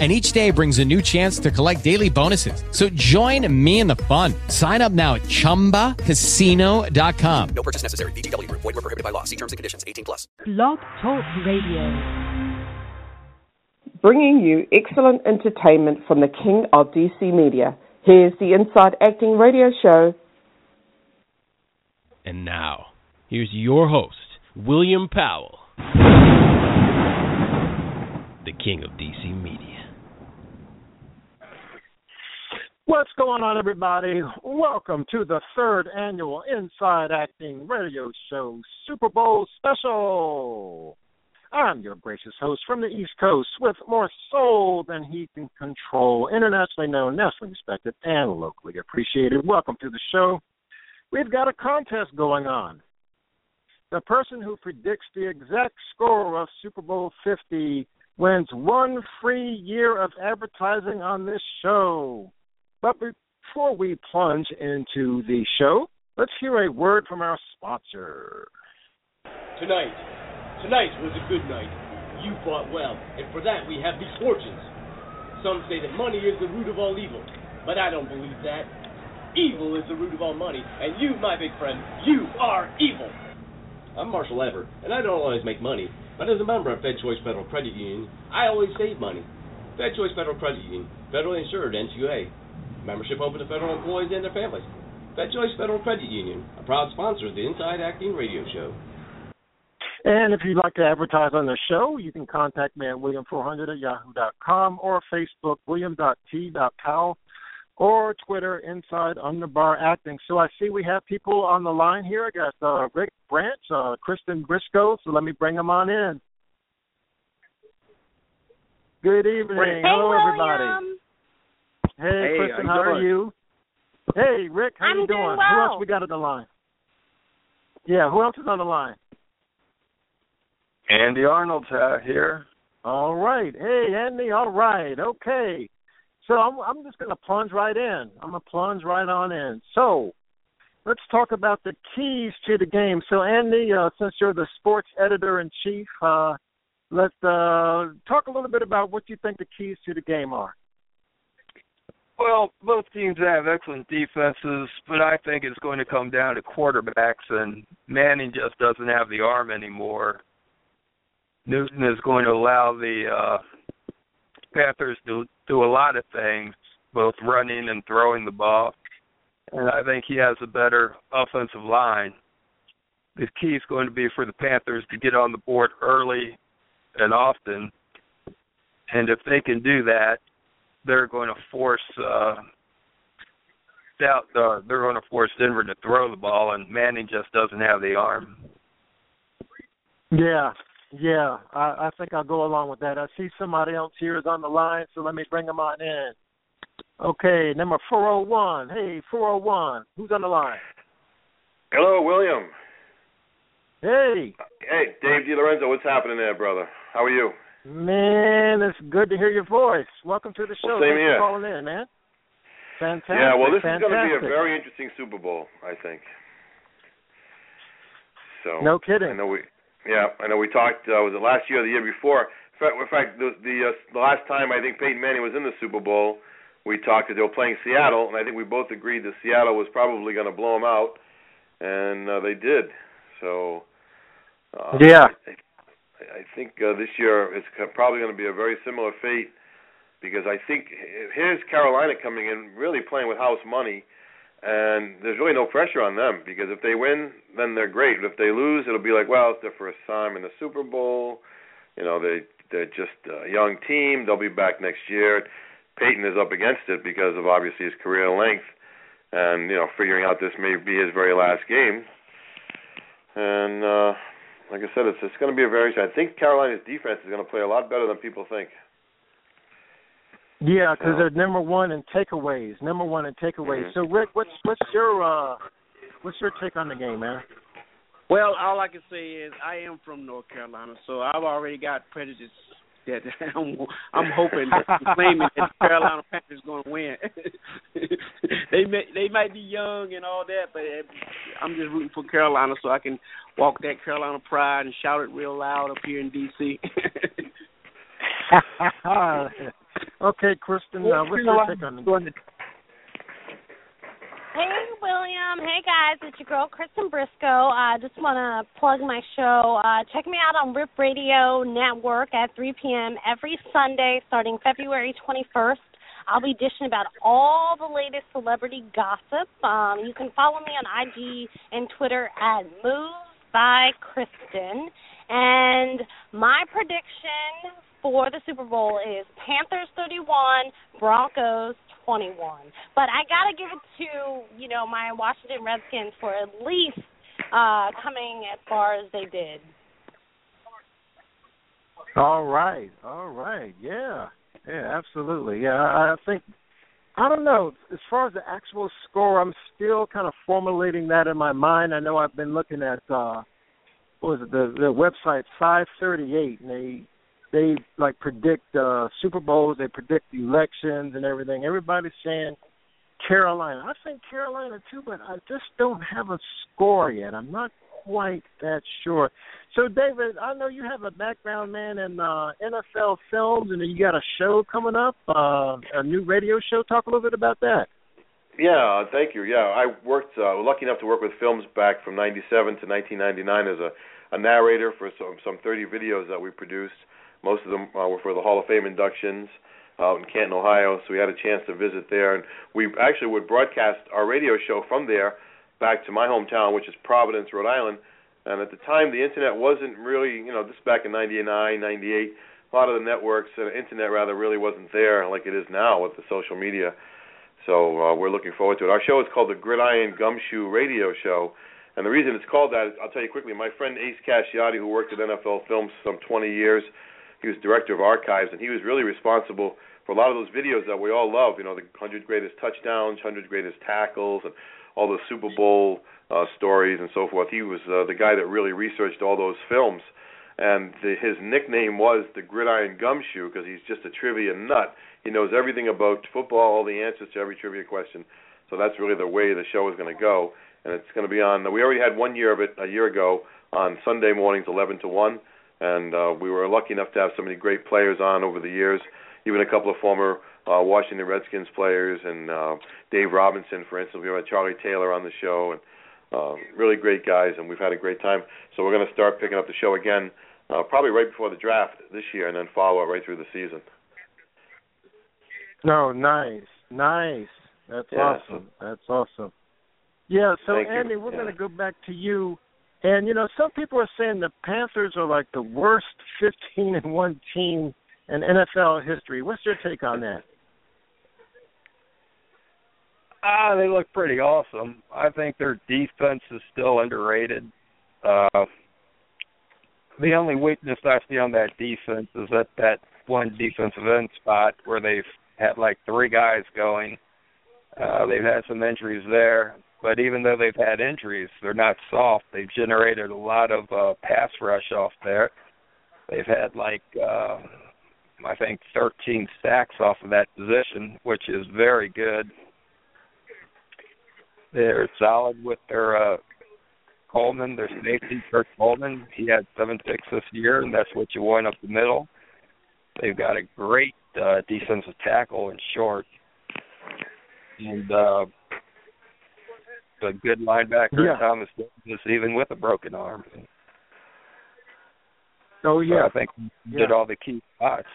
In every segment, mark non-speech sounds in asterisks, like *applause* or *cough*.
and each day brings a new chance to collect daily bonuses. So join me in the fun. Sign up now at ChumbaCasino.com. No purchase necessary. VGW. Void were prohibited by law. See terms and conditions. 18 plus. Blog Talk Radio. Bringing you excellent entertainment from the king of DC media. Here's the Inside Acting Radio Show. And now, here's your host, William Powell, the king of DC media. What's going on, everybody? Welcome to the third annual Inside Acting Radio Show Super Bowl Special. I'm your gracious host from the East Coast with more soul than he can control, internationally known, nationally respected, and locally appreciated. Welcome to the show. We've got a contest going on. The person who predicts the exact score of Super Bowl 50 wins one free year of advertising on this show. But before we plunge into the show, let's hear a word from our sponsor. Tonight, tonight was a good night. You fought well, and for that we have these fortunes. Some say that money is the root of all evil, but I don't believe that. Evil is the root of all money, and you, my big friend, you are evil. I'm Marshall Everett, and I don't always make money, but as a member of Fed Choice Federal Credit Union, I always save money. Fed Choice Federal Credit Union, federally insured NCUA. Membership open to federal employees and their families. Fed Choice Federal Credit Union, a proud sponsor of the Inside Acting Radio Show. And if you'd like to advertise on the show, you can contact me at william400 at yahoo.com or Facebook, william.t.powell, or Twitter, Inside Underbar Acting. So I see we have people on the line here. I got uh, Rick Branch, uh, Kristen Briscoe, so let me bring them on in. Good evening. Hey, Hello, William. everybody. Hey, Hey, Kristen, how how are you? Hey, Rick, how I'm you doing doing? Who else we got on the line? Yeah, who else is on the line? Andy Arnold's uh, here. All right. Hey, Andy. All right. Okay. So I'm I'm just going to plunge right in. I'm going to plunge right on in. So let's talk about the keys to the game. So Andy, uh, since you're the sports editor in chief, uh, let's uh, talk a little bit about what you think the keys to the game are. Well, both teams have excellent defenses, but I think it's going to come down to quarterbacks, and Manning just doesn't have the arm anymore. Newton is going to allow the uh, Panthers to do a lot of things, both running and throwing the ball, and I think he has a better offensive line. The key is going to be for the Panthers to get on the board early and often, and if they can do that, they're going to force uh doubt uh, they're going to force Denver to throw the ball and Manning just doesn't have the arm. Yeah, yeah. I, I think I'll go along with that. I see somebody else here is on the line, so let me bring them on in. Okay, number 401. Hey, 401. Who's on the line? Hello, William. Hey, Hey, Dave DiLorenzo, what's happening there, brother? How are you? Man, it's good to hear your voice. Welcome to the show. Well, same Thanks here. for calling in, man. Fantastic. yeah, well, this fantastic. is going to be a very interesting Super Bowl, I think. So No kidding. I know we, yeah, I know we talked. Uh, was it last year or the year before? In fact, in fact the the, uh, the last time I think Peyton Manning was in the Super Bowl, we talked that they were playing Seattle, and I think we both agreed that Seattle was probably going to blow them out, and uh, they did. So. Uh, Yeah. I, I think uh, this year it's co- probably going to be a very similar fate because I think here's Carolina coming in really playing with house money, and there's really no pressure on them because if they win, then they're great. But if they lose, it'll be like, well, it's their first time in the Super Bowl. You know, they they're just a young team. They'll be back next year. Peyton is up against it because of obviously his career length, and you know, figuring out this may be his very last game. And uh like I said, it's it's going to be a very. I think Carolina's defense is going to play a lot better than people think. Yeah, because So- they're number one in takeaways. Number one in takeaways. Mhm. So, Rick, what's what's your uh, what's your take on the game, man? Well, all I can say is I am from North Carolina, so I've already got prejudice that *laughs* I'm, I'm hoping that claiming that the Carolina Panthers going to win. *laughs* they may they might be young and all that, but I'm just rooting for Carolina so I can walk that Carolina pride and shout it real loud up here in DC. *laughs* okay, Kristen, uh, what's your take on the Hey, William. Hey, guys. It's your girl, Kristen Briscoe. I uh, just want to plug my show. Uh, check me out on Rip Radio Network at 3 p.m. every Sunday starting February 21st. I'll be dishing about all the latest celebrity gossip. Um, you can follow me on IG and Twitter at Moves by Kristen. And my prediction for the Super Bowl is Panthers 31, Broncos 21. But I got to give it to, you know, my Washington Redskins for at least uh coming as far as they did. All right. All right. Yeah. Yeah, absolutely. Yeah, I, I think I don't know. As far as the actual score, I'm still kind of formulating that in my mind. I know I've been looking at uh what was it, the the website five thirty eight and they they like predict uh Super Bowls, they predict elections and everything. Everybody's saying Carolina. I think Carolina too, but I just don't have a score yet. I'm not quite that sure. So David, I know you have a background man in uh NFL films and you got a show coming up, uh a new radio show. Talk a little bit about that. Yeah, thank you. Yeah, I worked uh lucky enough to work with films back from 97 to 1999 as a a narrator for some some 30 videos that we produced most of them uh, were for the Hall of Fame inductions out in Canton, Ohio. So we had a chance to visit there, and we actually would broadcast our radio show from there back to my hometown, which is Providence, Rhode Island. And at the time, the internet wasn't really, you know, this back in '99, '98. A lot of the networks, uh, internet rather, really wasn't there like it is now with the social media. So uh, we're looking forward to it. Our show is called the Gridiron Gumshoe Radio Show, and the reason it's called that, I'll tell you quickly. My friend Ace Casciotti, who worked at NFL Films for some 20 years, he was director of archives, and he was really responsible for a lot of those videos that we all love. You know, the 100 greatest touchdowns, 100 greatest tackles, and all the Super Bowl uh, stories and so forth. He was uh, the guy that really researched all those films, and the, his nickname was the Gridiron Gumshoe because he's just a trivia nut. He knows everything about football, all the answers to every trivia question. So that's really the way the show is going to go, and it's going to be on. We already had one year of it a year ago on Sunday mornings, 11 to 1 and uh, we were lucky enough to have so many great players on over the years. Even a couple of former uh, Washington Redskins players, and uh, Dave Robinson, for instance. We had Charlie Taylor on the show, and uh, really great guys, and we've had a great time. So we're going to start picking up the show again, uh, probably right before the draft this year, and then follow it right through the season. No, nice, nice. That's yeah. awesome. That's awesome. Yeah. So Andy, you. we're Yeah. going to go back to you. And you know, some people are saying the Panthers are like the worst 15 and one team in NFL history. What's your take on that? Ah, they look pretty awesome. I think their defense is still underrated. Uh the only weakness I see on that defense is that that one defensive end spot where they've had like three guys going. Uh they've had some injuries there, but even though they've had injuries, they're not soft. They've generated a lot of uh pass rush off there. They've had like uh I think 13 sacks off of that position, which is very good. They're solid with their uh Coleman, their safety, Kurt Coleman. He had seven picks this year, and that's what you want up the middle. They've got a great uh, defensive tackle in short, and uh, a good linebacker, Yeah. Thomas Davis, even with a broken arm. Oh So yeah, I think he Yeah. did all the key spots.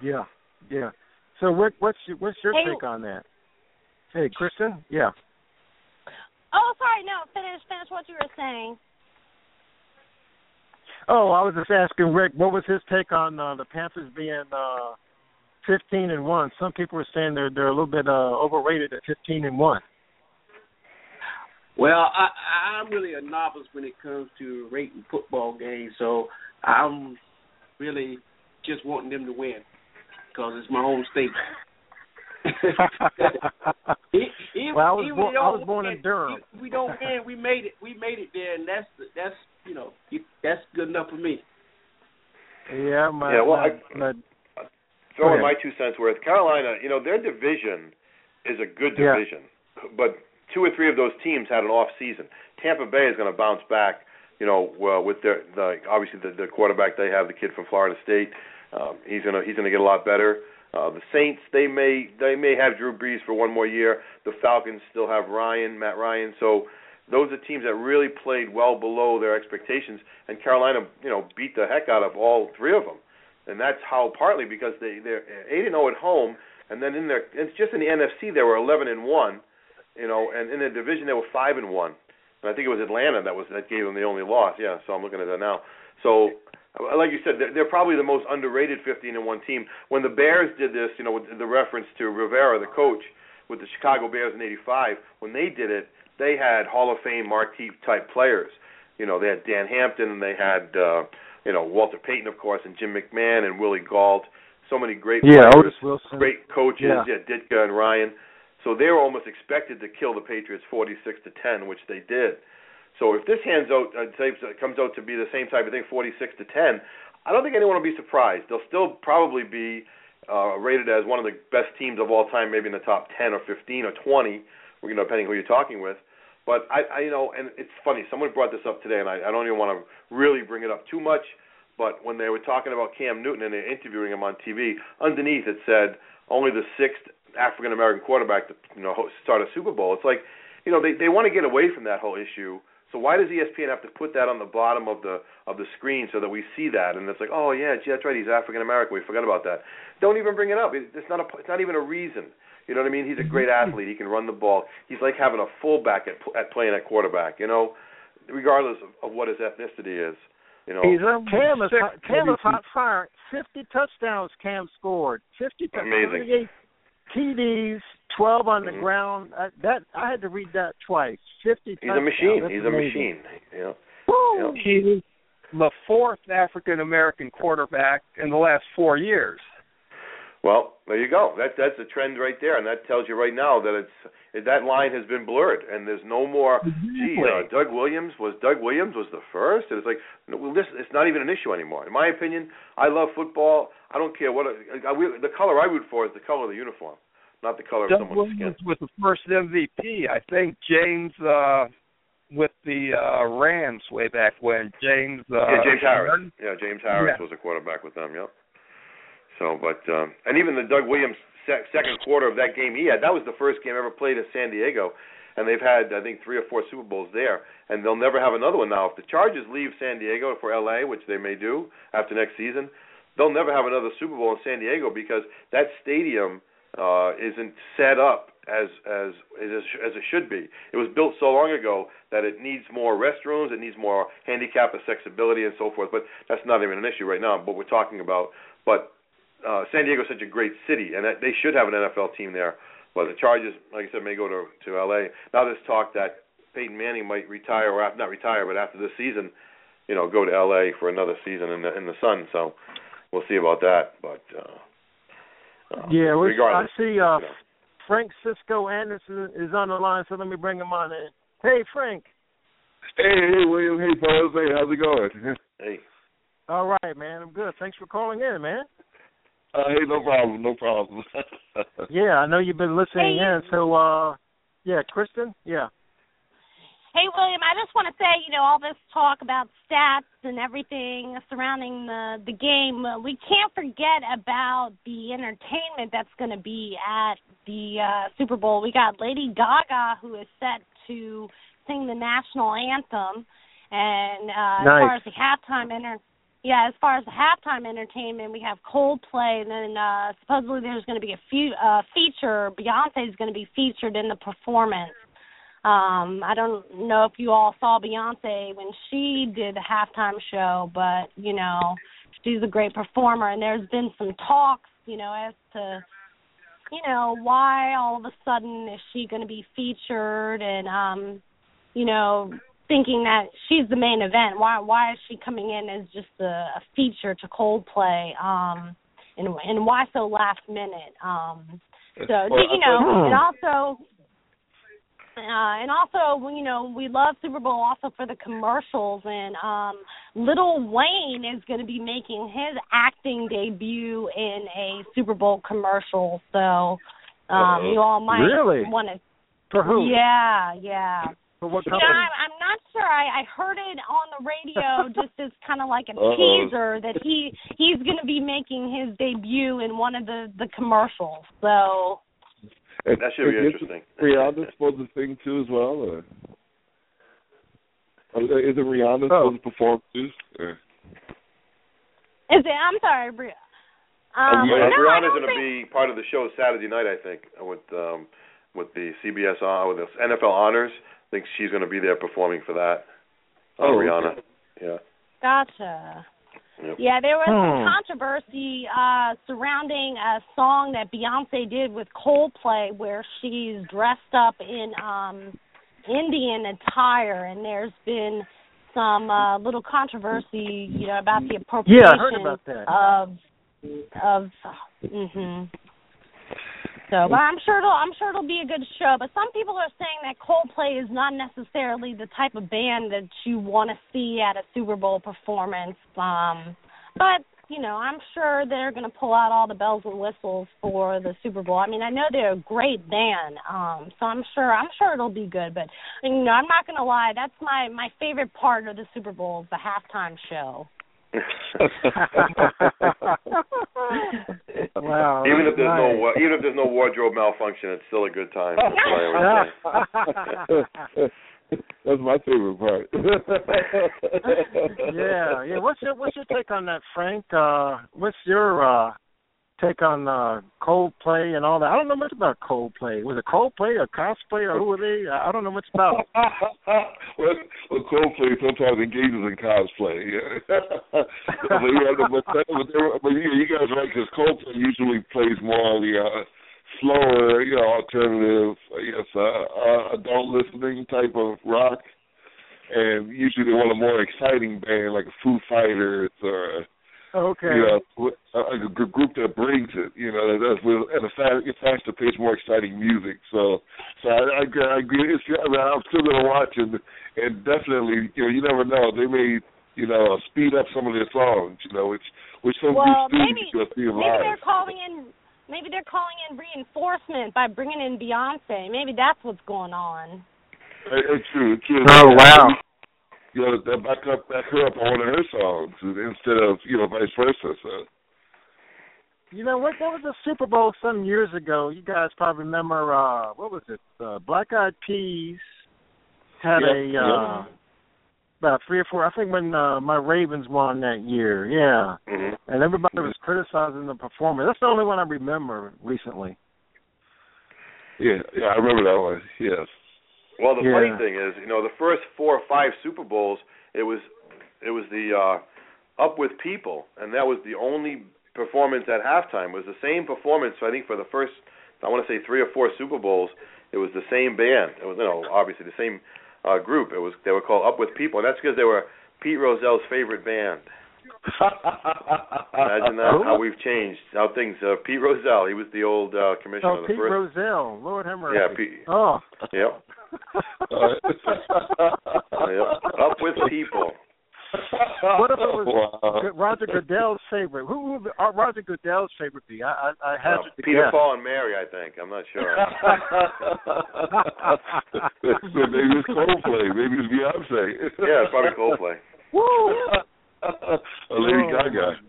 yeah, yeah. So what, what's your, what's your Hey- take on that? Hey, Kristen. Yeah. Oh, sorry. No, finish finish what you were saying. Oh, I was just asking Rick, what was his take on uh, the Panthers being uh, 15 and one? Some people were saying they're they're a little bit uh, overrated at 15 and one. Well, I, I'm really a novice when it comes to rating football games, so I'm really just wanting them to win because it's my home state. *laughs* even, well, I was, born, I was born in Durham. We, we don't win. We made it. We made it there, and that's that's you know that's good enough for me. Yeah, my, Yeah, well, my, I- my throw in my two cents worth. Carolina, you know, their division is a good Yeah. division, but two or three of those teams had an off season. Tampa Bay is going to bounce back. You know, well, with their the obviously the, the quarterback they have, the kid from Florida State, um, he's gonna he's gonna get a lot better. Uh, the Saints, they may they may have Drew Brees for one more year. The Falcons still have Ryan, Matt Ryan. So those are teams that really played well below their expectations, and Carolina, you know, beat the heck out of all three of them. And that's how partly because they they're eight and zero at home, and then in their it's just in the NFC they were eleven and one, you know, and in the division they were five and one. And I think it was Atlanta that was that gave them the only loss. Yeah, so I'm looking at that now. So like you said, they're, they're probably the most underrated 15 and one team. When the Bears did this, you know, with the reference to Rivera, the coach, with the Chicago Bears in '85, when they did it, they had Hall of Fame marquee type players. You know, they had Dan Hampton, and they had uh, you know Walter Payton, of course, and Jim McMahon and Willie Gault. So many great Yeah, players, Otis Wilson. great coaches, Yeah. yeah, Ditka and Ryan. So they were almost expected to kill the Patriots 46 to 10, which they did. So if this hands out, uh, comes out to be the same type of thing, 46 to 10, I don't think anyone will be surprised. They'll still probably be uh, rated as one of the best teams of all time, maybe in the top 10 or 15 or 20, you know, depending who you're talking with. But I, I, you know, and it's funny. Someone brought this up today, and I, I don't even want to really bring it up too much. But when they were talking about Cam Newton and they're interviewing him on TV, underneath it said only the sixth African American quarterback to you know start a Super Bowl. It's like, you know, they they want to get away from that whole issue. So why does ESPN have to put that on the bottom of the of the screen so that we see that? And it's like, oh yeah, gee, that's right, he's African American. We forgot about that. Don't even bring it up. It's not a it's not even a reason. You know what I mean? He's a great athlete. He can run the ball. He's like having a fullback at at playing at quarterback. You know, regardless of, of what his ethnicity is. You know, He's Cam is six, hot, Cam is hot fire. Fifty touchdowns Cam scored. Fifty tou- Amazing. 78 TDs, twelve on the Mhm. ground. Uh, that I had to read that twice. Fifty. he's a machine. That's He's a machine. You know. Woo! Yeah. He's the fourth African American quarterback in the last four years. Well, there you go. That that's a trend right there, and that tells you right now that it's that line has been blurred, and there's no more. Gee, uh, Doug Williams was Doug Williams was the first. And it's like, well, this it's not even an issue anymore. In my opinion, I love football. I don't care what I, I, the color I root for is the color of the uniform, not the color of Doug someone's skin. Williams was the first MVP. I think James uh with the uh Rams way back when. James uh yeah, James Harris. Yeah, James Harris Yeah. was a quarterback with them. Yep. So, but um, and even the Doug Williams sec- second quarter of that game he had, that was the first game ever played in San Diego, and they've had I think three or four Super Bowls there, and they'll never have another one now. If the Chargers leave San Diego for LA, which they may do after next season, they'll never have another Super Bowl in San Diego because that stadium uh, isn't set up as as as as it should be. It was built so long ago that it needs more restrooms, it needs more handicap accessibility and so forth. But that's not even an issue right now. What we're talking about, but uh, San Diego is such a great city, and that they should have an NFL team there. But the Chargers, like I said, may go to to LA. Now there's talk that Peyton Manning might retire, or af- not retire, but after this season, you know, go to LA for another season in the in the sun. So we'll see about that. But uh, uh, Yeah, we, I see. Uh, you know. Frank Cisco Anderson is on the line, so let me bring him on in. Hey, Frank. Hey, hey, William. Hey, fellas. Hey, how's it going? Hey. All right, man. I'm good. Thanks for calling in, man. Uh, hey, no problem. No problem. *laughs* Yeah, I know you've been listening Hey. in. So, uh, yeah, Kristen. Yeah. Hey, William, I just want to say, you know, all this talk about stats and everything surrounding the the game, uh, we can't forget about the entertainment that's going to be at the uh Super Bowl. We got Lady Gaga who is set to sing the national anthem, and uh as far as the halftime enter yeah, as far as the halftime entertainment, we have Coldplay, and then uh supposedly there's going to be a few uh feature. Beyonce is going to be featured in the performance. Um, I don't know if you all saw Beyonce when she did the halftime show, but you know, she's a great performer and there's been some talks, you know, as to you know, why all of a sudden is she going to be featured and um, you know, thinking that she's the main event. Why why is she coming in as just a, a feature to Coldplay? Um and and why so last minute? Um So Well, you know, thought- and also, uh, and also, you know, we love Super Bowl also for the commercials, and um, Lil Wayne is going to be making his acting debut in a Super Bowl commercial. So um, Uh-oh. you all might Really? want to. For who? Yeah, yeah. For what You know, company? I'm, I'm not sure. I, I heard it on the radio *laughs* just as kind of like a Uh-oh. teaser that he he's going to be making his debut in one of the the commercials. So And- That should be interesting. Is Rihanna supposed to sing too as well, or Uh, is it Rihanna Oh. supposed to perform too? Or? is it? I'm sorry, Bria. Um, Well, no, I Brianna's going to think. be part of the show Saturday night, I think, with um with the CBS on with the NFL Honors. I think she's going to be there performing for that. Uh, Oh, Rihanna. okay. Yeah. Gotcha. Yep. Yeah, there was some Hmm. controversy uh surrounding a song that Beyonce did with Coldplay where she's dressed up in um Indian attire and there's been some uh little controversy, you know, about the appropriation Yeah, I heard about that. of of mhm. So, but I'm sure it'll I'm sure it'll be a good show. But some people are saying that Coldplay is not necessarily the type of band that you want to see at a Super Bowl performance. Um, but you know, I'm sure they're going to pull out all the bells and whistles for the Super Bowl. I mean, I know they're a great band, um, so I'm sure I'm sure it'll be good. But you know, I'm not going to lie, that's my my favorite part of the Super Bowl is the halftime show. *laughs* wow. even if there's no nice. wa- even if there's no wardrobe malfunction, it's still a good time. *laughs* That's what I always say. *laughs* That's my favorite part. yeah, yeah. What's your what's your take on that, Frank? Uh what's your uh take on uh Coldplay and all that? I don't know much about Coldplay. Was it Coldplay or cosplay or who were they? I don't know much about. *laughs* it. well, well, Coldplay sometimes engages in cosplay. *laughs* Yeah. but yeah, but, but, but, but yeah, you guys right because Coldplay usually plays more on the uh, slower, you know, alternative, yes, uh, uh, adult listening type of rock. And usually they want a more exciting band like a Foo Fighters or Okay. you know, a, a group that brings it, you know, that does with and a fast, faster paced, more exciting music. So, so I, I, agree- I agree. It's, I mean, I'm still gonna watch and and definitely, you know, you never know. They may, you know, uh, speed up some of their songs, you know, which which some Well, groups do maybe because see them maybe live. they're calling in maybe they're calling in reinforcement by bringing in Beyonce. Maybe that's what's going on. It's true. It's true. Oh, wow. You know, back up, back her up on one of her songs instead of you know vice versa. So. You know what? There was a Super Bowl some years ago. You guys probably remember. uh What was it? Uh, Black Eyed Peas had Yeah, a yeah. uh about three or four. I think when uh, my Ravens won that year. Yeah, hmm and everybody was criticizing the performance. That's the only one I remember recently. Yeah, yeah, I remember that one. Yes. Well, the Yeah. funny thing is, you know, the first four or five Super Bowls, it was it was the uh Up with People, and that was the only performance at halftime. It was the same performance, I think, for the first I want to say three or four Super Bowls. It was the same band. It was, you know, obviously the same uh group. It was they were called Up with People, and that's because they were Pete Rozelle's favorite band. Imagine that how we've changed, how things. Uh, Pete Rozelle, he was the old uh, commissioner Oh, of the Oh, Pete first. Rozelle, Lord have mercy. Yeah, Pete. Oh. Yep. Yep. *laughs* Up with people. What if it was Wow. Roger Goodell's favorite? Who would uh, Roger Goodell's favorite be? I I, I Uh, hazard to Peter, guess. Paul, and Mary, I think. I'm not sure. *laughs* maybe it's Coldplay. Maybe it's Beyonce. yeah, it's probably Coldplay. Woo! or Lady Oh, Gaga.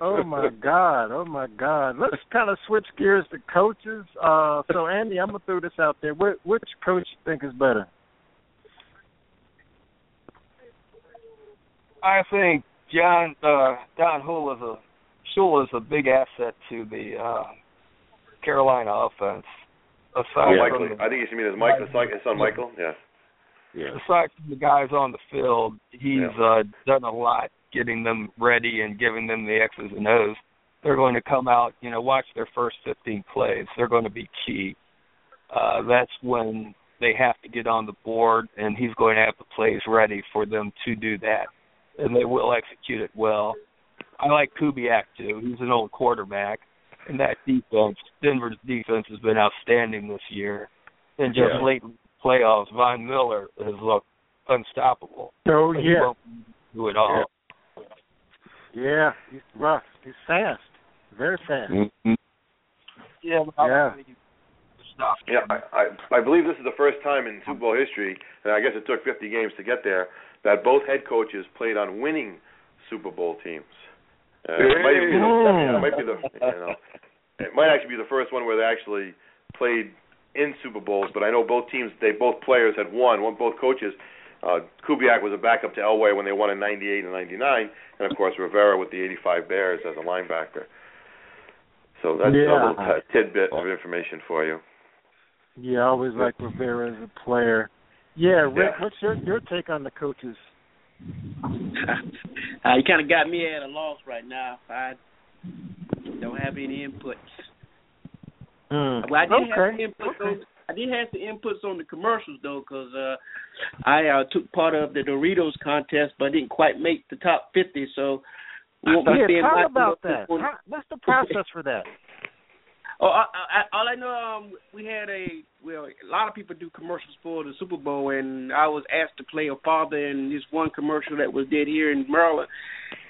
Oh my *laughs* God! Oh my God! Let's kind of switch gears to coaches. Uh, so Andy, I'm gonna throw this out there. Which, which coach you think is better? I think John uh Don Hull is a Shula is a big asset to the uh Carolina offense. Oh, Aside Michael. from the, I think you should mean his Michael, his son, his son Michael. Yeah. Yeah. aside from the guys on the field, he's uh done a lot getting them ready and giving them the X's and O's. They're going to come out, you know, watch their first 15 plays. They're going to be key. Uh that's when they have to get on the board and he's going to have the plays ready for them to do that. And they will execute it well. I like Kubiak too. He's an old quarterback and that defense, Denver's defense has been outstanding this year. And just Yeah. late in the playoffs, Von Miller has looked unstoppable. Oh He yeah, won't do it all. yeah. He's rough. He's fast. Very fast. Mm-hmm. Yeah, but Yeah. don't think he's stopped. Yeah, I, I I believe this is the first time in Super Bowl history, and I guess it took 50 games to get there, that both head coaches played on winning Super Bowl teams. Uh, it might be the, it might be the you know, it might actually be the first one where they actually played in Super Bowls. But I know both teams, they both players had won. One both coaches. Uh, Kubiak was a backup to Elway when they won in '98 and '99, and of course Rivera with the '85 Bears as a linebacker. So that's Yeah. a little t- tidbit of information for you. Yeah, I always like Rivera as a player. Yeah, Rick, Yeah. what's your your take on the coaches? *laughs* uh, you kind of got me at a loss right now. I don't have any inputs. Mm. Well, I did have okay. some inputs on. I did have some inputs on the commercials though, because uh, I uh, took part of the Doritos contest, but didn't quite make the top fifty. So, won't Yeah, talk about that. How- What's the process for that? *laughs* Oh, I, I, all I know, um, we had a well, a lot of people do commercials for the Super Bowl, and I was asked to play a father in this one commercial that was did here in Maryland,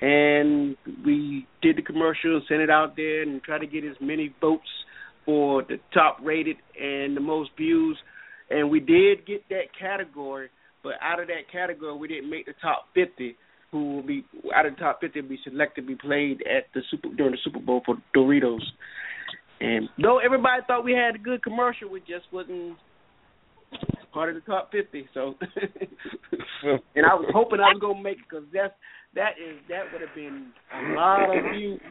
and we did the commercial, sent it out there, and tried to get as many votes for the top rated and the most views, and we did get that category, but out of that category, we didn't make the top fifty. Who will be out of the top fifty will be selected be played at the Super during the Super Bowl for Doritos. And though everybody thought we had a good commercial, we just wasn't part of the top fifty. So, *laughs* and I was hoping I was gonna make it because that's that is that would have been a lot of views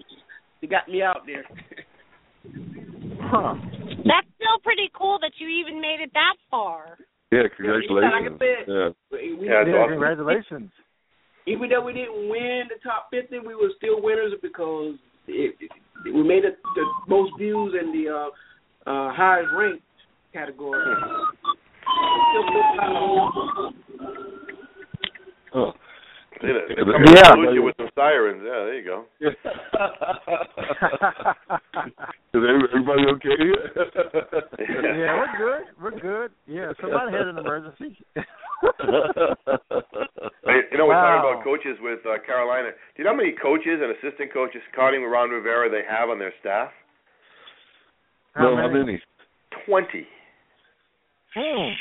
that got me out there. *laughs* Huh. That's still pretty cool that you even made it that far. Yeah, congratulations. said, Yeah. we, we, Yeah, Yeah, awesome. congratulations. even though we didn't win the top fifty, we were still winners because it, it, we made it the most views in the uh, uh, highest ranked category. Still feel proud. Oh. Yeah. Coming you with some sirens. Yeah, there you go. *laughs* Is everybody okay? yeah, we're *laughs* good. We're good. Yeah, somebody had an emergency. *laughs* Hey, you know, we're talking about coaches with uh, Carolina. Do you know how many coaches and assistant coaches, counting with Ron Rivera, they have on their staff? no, how many? Twenty. Hmm.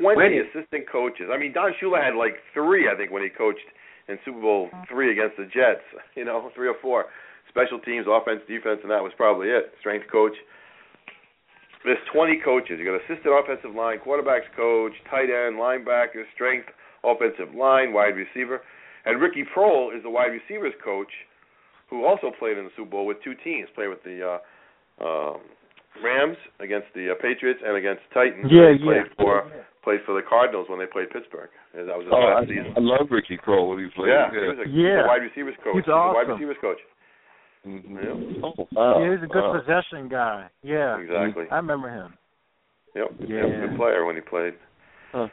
Twenty assistant coaches. I mean, Don Shula had like three, I think, when he coached in Super Bowl three against the Jets. *laughs* You know, three or four. Special teams, offense, defense, and that was probably it. Strength coach. There's 20 coaches. You got assistant offensive line, quarterbacks coach, tight end, linebacker, strength, offensive line, wide receiver, and Ricky Proehl is the wide receivers coach, who also played in the Super Bowl with two teams. Played with the uh, um, Rams against the uh, Patriots and against Titans. Yeah, he played yeah. for played for the Cardinals when they played Pittsburgh. And that was his Oh, I, season. I love Ricky Proehl when he played. Yeah, he was a, he's Yeah. a wide receivers coach. He's a wide awesome. receivers coach. Mhm. Yeah. Oh, wow. Yeah, he's a good wow. possession guy. Yeah, Exactly. I remember him. Yep. Yeah. Yep. Good player when he played. Huh.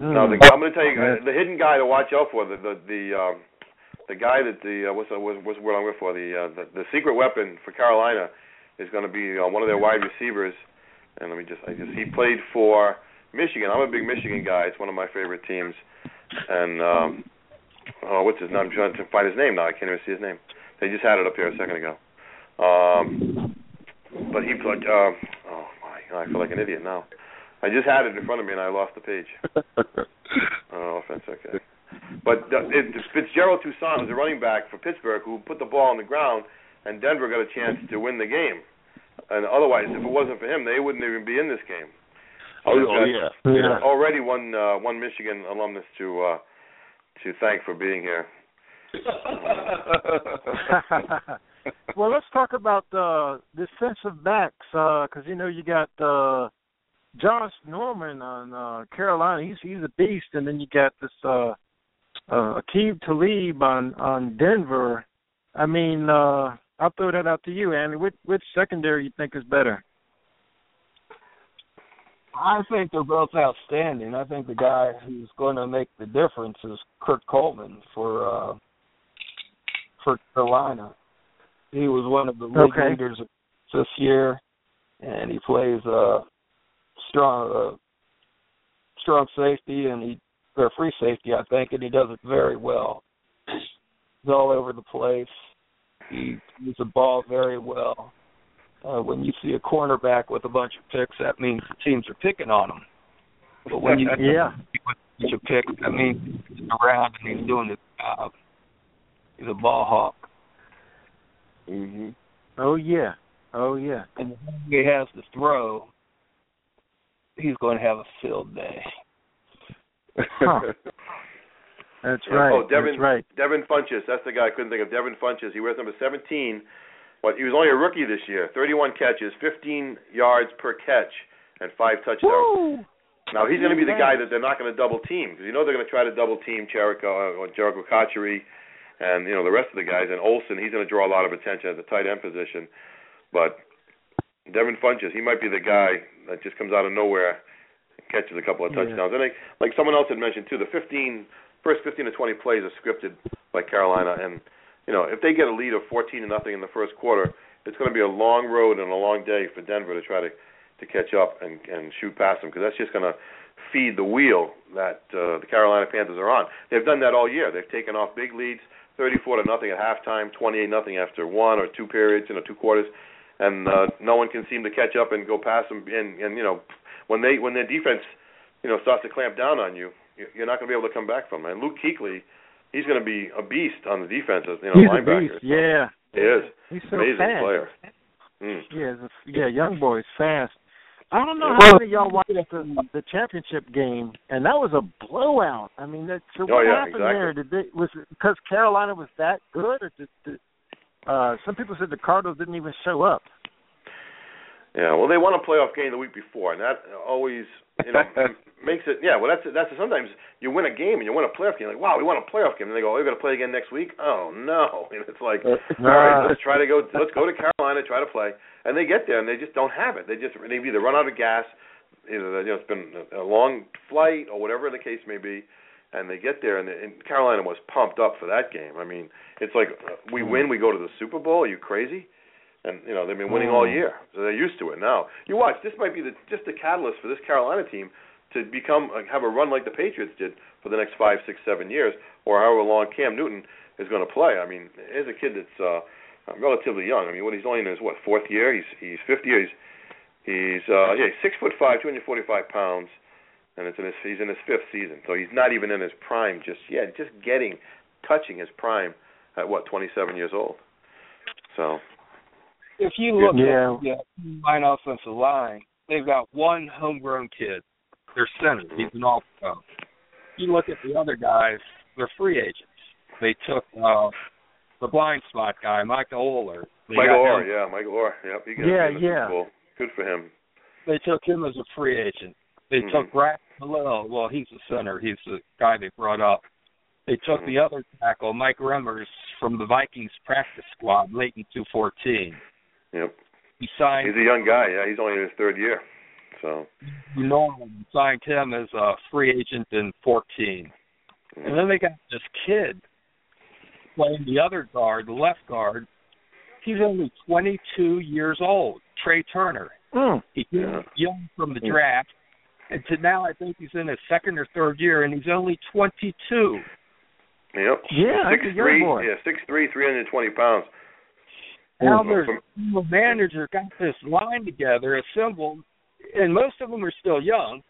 Now the, Hmm. I'm going to tell you the hidden guy to watch out for the the the um, the guy that the uh, what's the, what's what's the word I'm looking for the, uh, the the secret weapon for Carolina is going to be uh, one of their wide receivers. And let me just I just he played for Michigan. I'm a big Michigan guy. It's one of my favorite teams. And um, oh, what's his name? I'm trying to find his name now. I can't even see his name. They just had it up here a second ago. Um, but he played. Um, oh my! I feel like an idiot now. I just had it in front of me and I lost the page. *laughs* Oh, offense, okay. But uh, it, Fitzgerald Toussaint was a running back for Pittsburgh who put the ball on the ground, and Denver got a chance to win the game. And otherwise, if it wasn't for him, they wouldn't even be in this game. Oh, oh got yeah. Yeah. Already one uh, one Michigan alumnus to uh, to thank for being here. *laughs* well, let's talk about uh, defensive backs because you know you got uh, Josh Norman on uh, Carolina. He's he's a beast, and then you got this uh, uh, Aqib Talib on on Denver. I mean, uh, I'll throw that out to you, Andy. Which which secondary you think is better? I think they're both outstanding. I think the guy who's going to make the difference is Kurt Coleman for uh for Carolina. He was one of the league Okay. leaders this year, and he plays uh strong uh, strong safety and he or free safety, I think, and he does it very well. He's all over the place. He uses the ball very well. Uh, when you see a cornerback with a bunch of picks, that means the teams are picking on him. But when you *laughs* Yeah. with a bunch of picks, that means he's around and he's doing his job. He's a ball hawk. hmm Oh yeah. Oh yeah. And when he has to throw, he's going to have a field day. Huh. That's *laughs* right. Oh, Devin, That's right. Devin Funchess. That's the guy I couldn't think of. Devin Funchess. He wears number 17. But he was only a rookie this year. 31 catches, 15 yards per catch, and five touchdowns. Now he's going to be the guy that they're not going to double team because you know they're going to try to double team Jerricho uh, or Jerricho Cotchery and you know the rest of the guys. And Olsen, he's going to draw a lot of attention at the tight end position. But Devin Funchess, he might be the guy that just comes out of nowhere, and catches a couple of Yeah. touchdowns. And they, like someone else had mentioned too, the 15 first 15 to 20 plays are scripted by Carolina, and you know if they get a lead of 14 to nothing in the first quarter, it's going to be a long road and a long day for Denver to try to to catch up and and shoot past them because that's just going to feed the wheel that uh, the Carolina Panthers are on. They've done that all year. They've taken off big leads, 34 to nothing at halftime, 28 nothing after one or two periods, you know, two quarters, and uh, no one can seem to catch up and go past them. And and you know, when they when their defense, you know, starts to clamp down on you, you- you're not going to be able to come back from it. And Luke Kuechly, he's going to be a beast on the defense, as you know, He's a linebacker. beast. Yeah. He is. He's so Amazing fast. player. Mm. Yeah, he's yeah, young boy is fast. I don't know how many of y'all watched the the championship game, and that was a blowout. I mean, that, so Oh, what yeah, happened exactly. there? Did they was it because Carolina was that good, or did, did uh some people said the Cardinals didn't even show up? Yeah, well, they won a playoff game the week before, and that always, you know, *laughs* makes it. Yeah, well, that's that's sometimes you win a game and you win a playoff game, like wow, we won a playoff game, and they go, oh, you're going to play again next week? Oh no, *laughs* and it's like, all right, let's try to go, let's go to Carolina, try to play, and they get there and they just don't have it. They just they've either run out of gas, either you know it's been a long flight or whatever the case may be. And they get there, and, and Carolina was pumped up for that game. I mean, it's like uh, we win, we go to the Super Bowl. Are you crazy? And you know they've been winning all Mm. year, so they're used to it now. You watch, this might be the just the catalyst for this Carolina team to become uh, have a run like the Patriots did for the next five, six, seven years, or however long Cam Newton is going to play. I mean, here's a kid that's uh, relatively young. I mean, what he's only in his what fourth year? He's he's fifth year. He's he's uh, yeah, he's six foot five, two hundred forty five pounds, and it's in his he's in his fifth season, so he's not even in his prime just yet. Just getting touching his prime at what twenty seven years old. So If you look Yeah. at the line offensive line, they've got one homegrown kid. Their center, he's an all pro. You look at the other guys, they're free agents. They took uh the blind spot guy, Michael Oher. They Michael got Oher, him- yeah, Michael Oher, yep, he got Yeah, in yeah. Super Bowl. Good for him. They took him as a free agent. They Mhm. took Brack Malone. Well, he's the center. He's the guy they brought up. They took Mhm. the other tackle, Mike Remmers, from the Vikings practice squad late in 214. Yep, He signed he's a young guy. Yeah, he's only in his third year. So Norman signed him as a free agent in 14. And then they got this kid playing the other guard, the left guard. He's only 22 years old, Trai Turner. Mm. He came Yeah. young from the draft, and to now I think he's in his second or third year, and he's only 22. yep, Yeah, six he's a young three, boy. yeah, six three, three hundred twenty pounds. Now Ooh, there's from- the manager got this line together, assembled, and most of them are still young.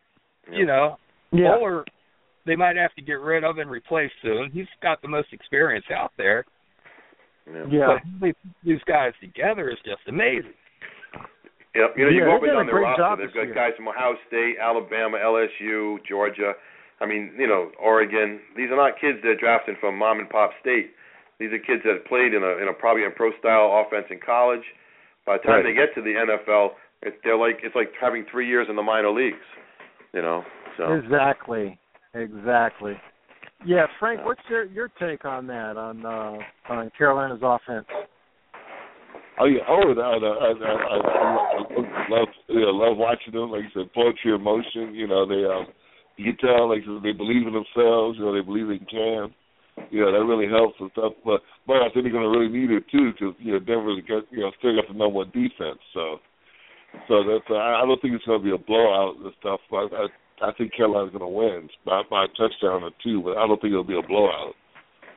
You know, Yeah. Bowler, they might have to get rid of and replace soon. He's got the most experience out there. Yeah. Yeah. But how they put these guys together is just amazing. Yep. You know, you Yeah, go they've up and down their roster. They've got year. guys from Ohio State, Alabama, LSU, Georgia. I mean, you know, Oregon. These are not kids they're drafting from mom and pop state. These are kids that played in a in a probably a pro style offense in college. By the time Right. they get to the NFL, it, they're like it's like having three years in the minor leagues. You know. So Exactly. Exactly. Yeah, Frank, what's your your take on that on uh on Carolina's offense? Oh yeah, oh, I, I, I, I, I love, yeah, love watching them. Like you said, poetry of motion. You know, they um, you can tell like they believe in themselves. You know, they believe they can. You know that really helps and stuff. But but I think they're going to really need it too because you know Denver's got you know still got the number one defense. So so that's uh, I don't think it's going to be a blowout and stuff. But I I think Carolina's going to win by by a touchdown or two, but I don't think it'll be a blowout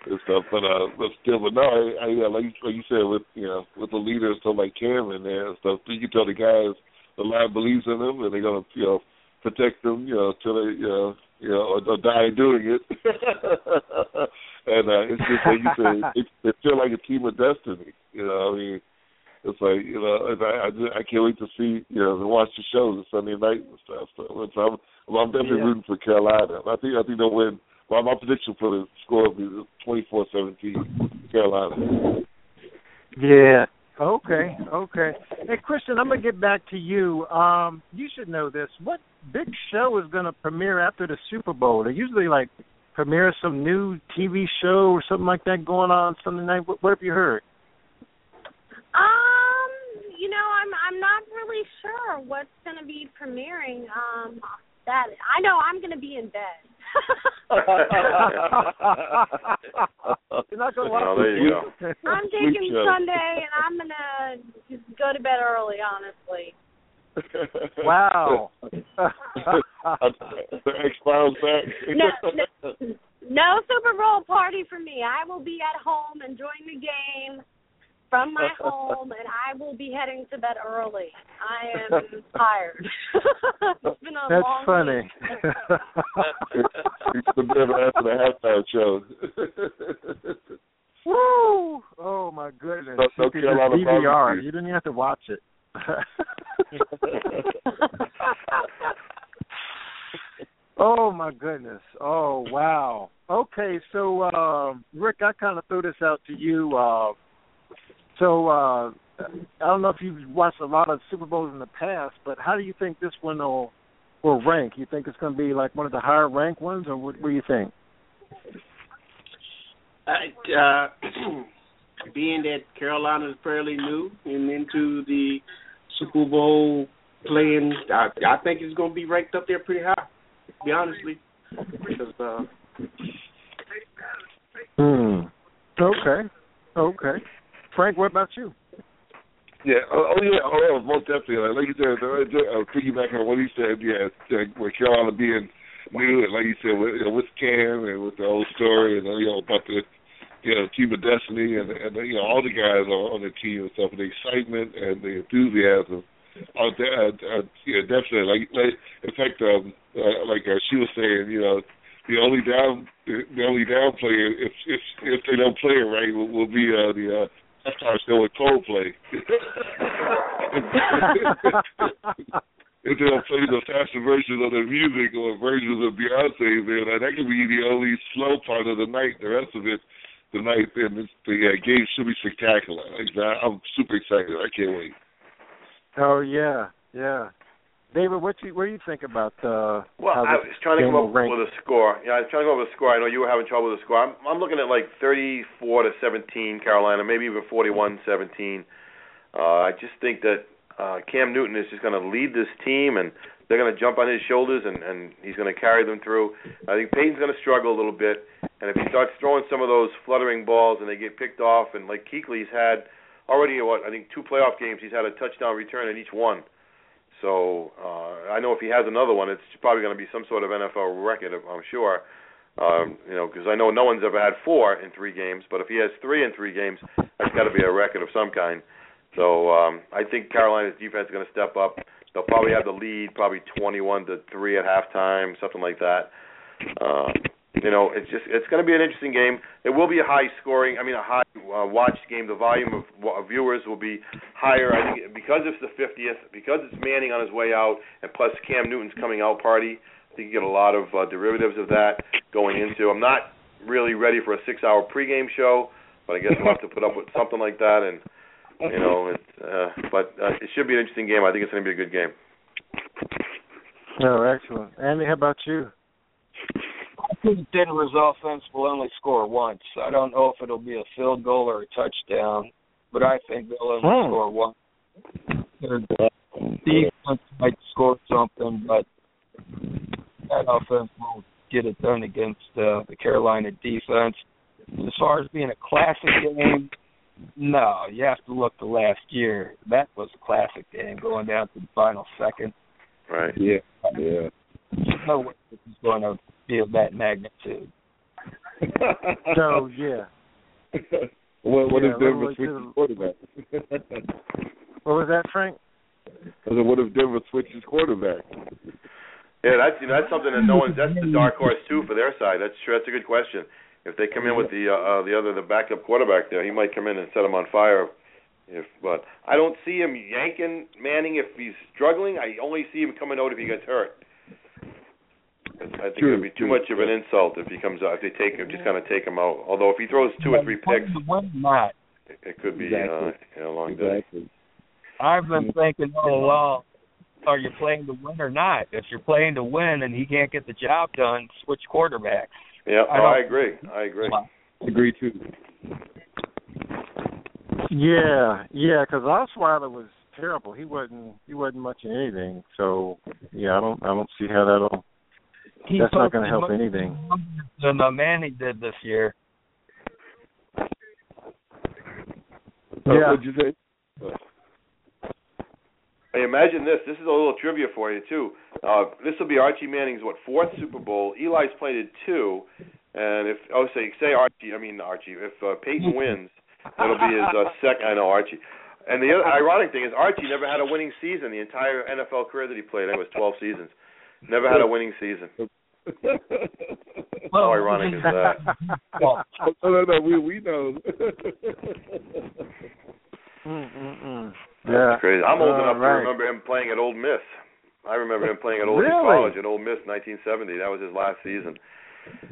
and stuff. But uh, but still, but no, I, I yeah, like like you said with you know with the leaders, stuff like Cameron there and stuff, you can tell the guys the line believes in them and they're going to you know protect them, you know, till they you know you know or, or die doing it. *laughs* and uh, it's just like you said, *laughs* it, it feel like a team of destiny. You know, I mean it's like you know, I, I I can't wait to see you know to watch the shows on Sunday night and stuff. So, so I'm, well, I'm definitely Yeah. rooting for Carolina. I think I think they'll win. Well, my prediction for the score will be 24-17 Carolina. Yeah. Okay. Okay. Hey, Christian, I'm gonna get back to you. Um, you should know this. What big show is gonna premiere after the Super Bowl? They usually like premiere some new TV show or something like that going on Sunday night. What, what have you heard? Um, you know, I'm I'm not really sure what's to be premiering. Um, that I know I'm to be in bed. *laughs* You're not gonna Oh, watch there you the- *laughs* I'm taking. Sunday, and I'm gonna just go to bed early. Honestly. *laughs* Wow. the X Files back. No, no, no Super Bowl party for me. I will be at home enjoying the game from my *laughs* home, and I will be heading to bed early. I am *laughs* tired. *laughs* it's been a That's long funny. week. it's the bit after the halftime show. Woo! Oh my goodness! No- no you Carolina just DVR. You didn't have to watch it. oh my goodness! Oh wow! Okay, so uh, Rick, I kind of threw this out to you. Uh, so uh, I don't know if you've watched a lot of Super Bowls in the past, but how do you think this one will will rank? You think it's going to be like one of the higher ranked ones, or what, what do you think? I, uh, *clears throat* being that Carolina is fairly new and into the Super Bowl playing, I, I think it's going to be ranked up there pretty high. To be honestly, because uh, Hmm. Okay. Okay. Frank, what about you? Yeah. Oh, oh yeah. Oh, yeah, most definitely. Like, you said, uh, uh, piggybacking on what he said. Yeah. With Carolina being new, and like you said, with, you know, with Cam and with the whole story, and you know about the you know team of destiny, and and you know all the guys on, the team and stuff, and the excitement and the enthusiasm. Oh, uh, yeah, definitely. Like, like in fact, um, uh, like uh, she was saying, you know, the only down, the, only down player, if if if they don't play it right, will, will be uh, the uh, halftime show with Coldplay. *laughs* if they don't play the faster versions of the music or versions of Beyonce, then that could be the only slow part of the night. The rest of it, the night and it's, the uh, game should be spectacular. I'm super excited. I can't wait. Oh yeah, yeah. David, what you what do you think about uh Well, how I was trying to come up rank? with a score. Yeah, I was trying to come up with a score. I know you were having trouble with the score. I'm, I'm looking at like 34 to 17, Carolina, maybe even 41 17. Uh, I just think that uh, Cam Newton is just going to lead this team, and they're going to jump on his shoulders, and, and he's going to carry them through. I think Peyton's going to struggle a little bit, and if he starts throwing some of those fluttering balls and they get picked off, and like Kuechly's had already, what I think two playoff games, he's had a touchdown return in each one. So uh, I know if he has another one, it's probably going to be some sort of NFL record, I'm sure. Um, you know, because I know no one's ever had four in three games, but if he has three in three games, that's got to be a record of some kind. So um, I think Carolina's defense is going to step up. They'll probably have the lead, probably 21 to three at halftime, something like that. Uh, you know, it's just it's going to be an interesting game. It will be a high scoring, I mean, a high uh, watched game. The volume of, of viewers will be higher. I think because it's the 50th, because it's Manning on his way out, and plus Cam Newton's coming out party. I think you get a lot of uh, derivatives of that going into. I'm not really ready for a six-hour pregame show, but I guess we'll have to put up with something like that. And you know, *laughs* it's, uh, but uh, it should be an interesting game. I think it's going to be a good game. Oh, excellent. Andy, how about you? I think Denver's offense will only score once. I don't know if it'll be a field goal or a touchdown, but I think they'll only Hmm. score one. Their defense might score something, but that offense won't get it done against uh, the Carolina defense. as far as being a classic game, no, you have to look to last year. That was a classic game, going down to the final second. Right. Yeah. Yeah. There's no way this is going to be of that magnitude. *laughs* So yeah. *laughs* what what Yeah, if Denver literally switches too. quarterback? *laughs* What was that, Frank? I said, what if Denver switches quarterback? Yeah, that's you know, that's something that no one's. That's the dark horse too for their side. That's true. That's a good question. If they come in with the uh, uh, the other the backup quarterback there, he might come in and set him on fire. If but I don't see him yanking Manning if he's struggling. I only see him coming out if he gets hurt. I think True, it'd be too true. much of an insult if he comes out if they take him just kind of take him out. Although if he throws two or three picks, Win not. it, it could be Exactly. uh, a long day. I've been thinking all along, are you playing to win or not? If you're playing to win and he can't get the job done, switch quarterbacks. Yeah, I no, I don't- agree. I agree. Agree too. Yeah, yeah, because Osweiler was terrible. He wasn't he wasn't much in anything. So yeah, I don't I don't see how that'll He that's not going to help anything. numbers Than uh, Manny did this year. Uh, Yeah. What'd you say? Hey, imagine this. This is a little trivia for you too. Uh, this will be Archie Manning's what fourth Super Bowl. Eli's played in two, and if oh say say Archie, I mean Archie. If uh, Peyton *laughs* wins, it'll be his uh, second. I know Archie. And the other ironic thing is Archie never had a winning season the entire NFL career that he played. I think it was 12 seasons. Never had a winning season. *laughs* How ironic is that? Well, *laughs* no, no, no. We we know. *laughs* Mm-mm-mm. That's Yeah, crazy. I'm old All enough to remember him playing at Ole Miss. I remember him playing at Ole Miss Really? College at Ole Miss, 1970. That was his last season.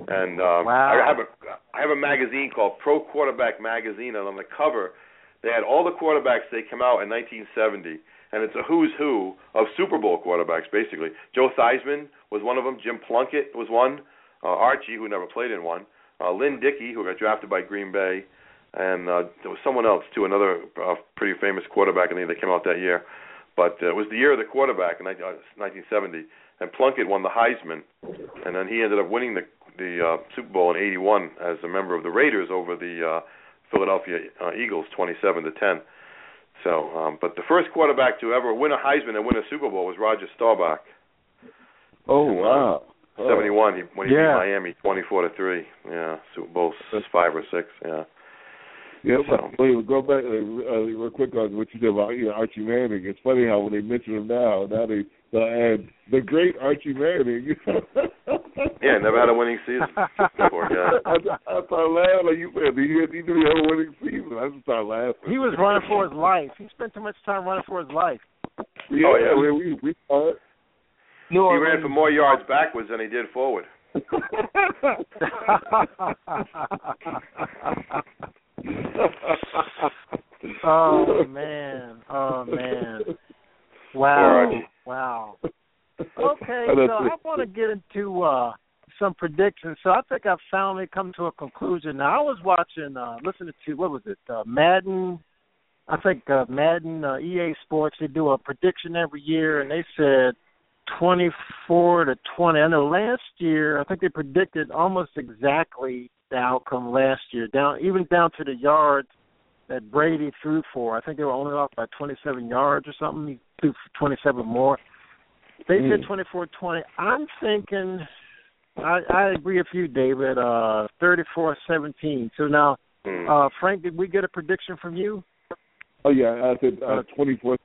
And um, Wow. I have a I have a magazine called Pro Quarterback Magazine, and on the cover, they had all the quarterbacks they come out in 1970, and it's a who's who of Super Bowl quarterbacks, basically. Joe Theismann was one of them. Jim Plunkett was one. Uh, Archie, who never played in one. Uh, Lynn Dickey, who got drafted by Green Bay, and uh, there was someone else too, another uh, pretty famous quarterback. I think that came out that year. But uh, it was the year of the quarterback in 19- uh, 1970, and Plunkett won the Heisman, and then he ended up winning the the uh, Super Bowl in '81 as a member of the Raiders over the uh, Philadelphia uh, Eagles, 27 to 10. So, um, but the first quarterback to ever win a Heisman and win a Super Bowl was Roger Staubach. Oh wow. Oh. 71 he, when he Yeah. beat Miami 24 to 3. Yeah, Super Bowl 5 or 6, yeah. Yeah, So- but wait, go back uh, uh, real quick on what you said about you know, Archie Manning. It's funny how when they mention him now, now they they add the great Archie Manning. *laughs* Yeah, never had a winning season. Poor guy. *laughs* I, I started laughing like you said. He had he didn't have a winning season. I just started laughing. he was running for his life. He spent too much time running for his life. Yeah, Oh, yeah. we we, we saw it. New He Orleans, ran for more yards backwards than he did forward. *laughs* oh man, oh man, wow, Archie. wow. Okay, And so I want to get into uh some predictions. So I think I've finally come to a conclusion. Now I was watching, uh listening to what was it, uh, Madden. I think uh, Madden, uh, EA Sports. They do a prediction every year, and they said twenty-four to twenty. I know last year, I think they predicted almost exactly the outcome last year, down even down to the yards that Brady threw for. I think they were only off by 27 yards or something. He threw 27 more. They said Mm. 24-20. I'm thinking. I, I agree with you, David. Uh, 34-17. So now, Hmm. uh, Frank, did we get a prediction from you? Oh yeah, I said uh, twenty four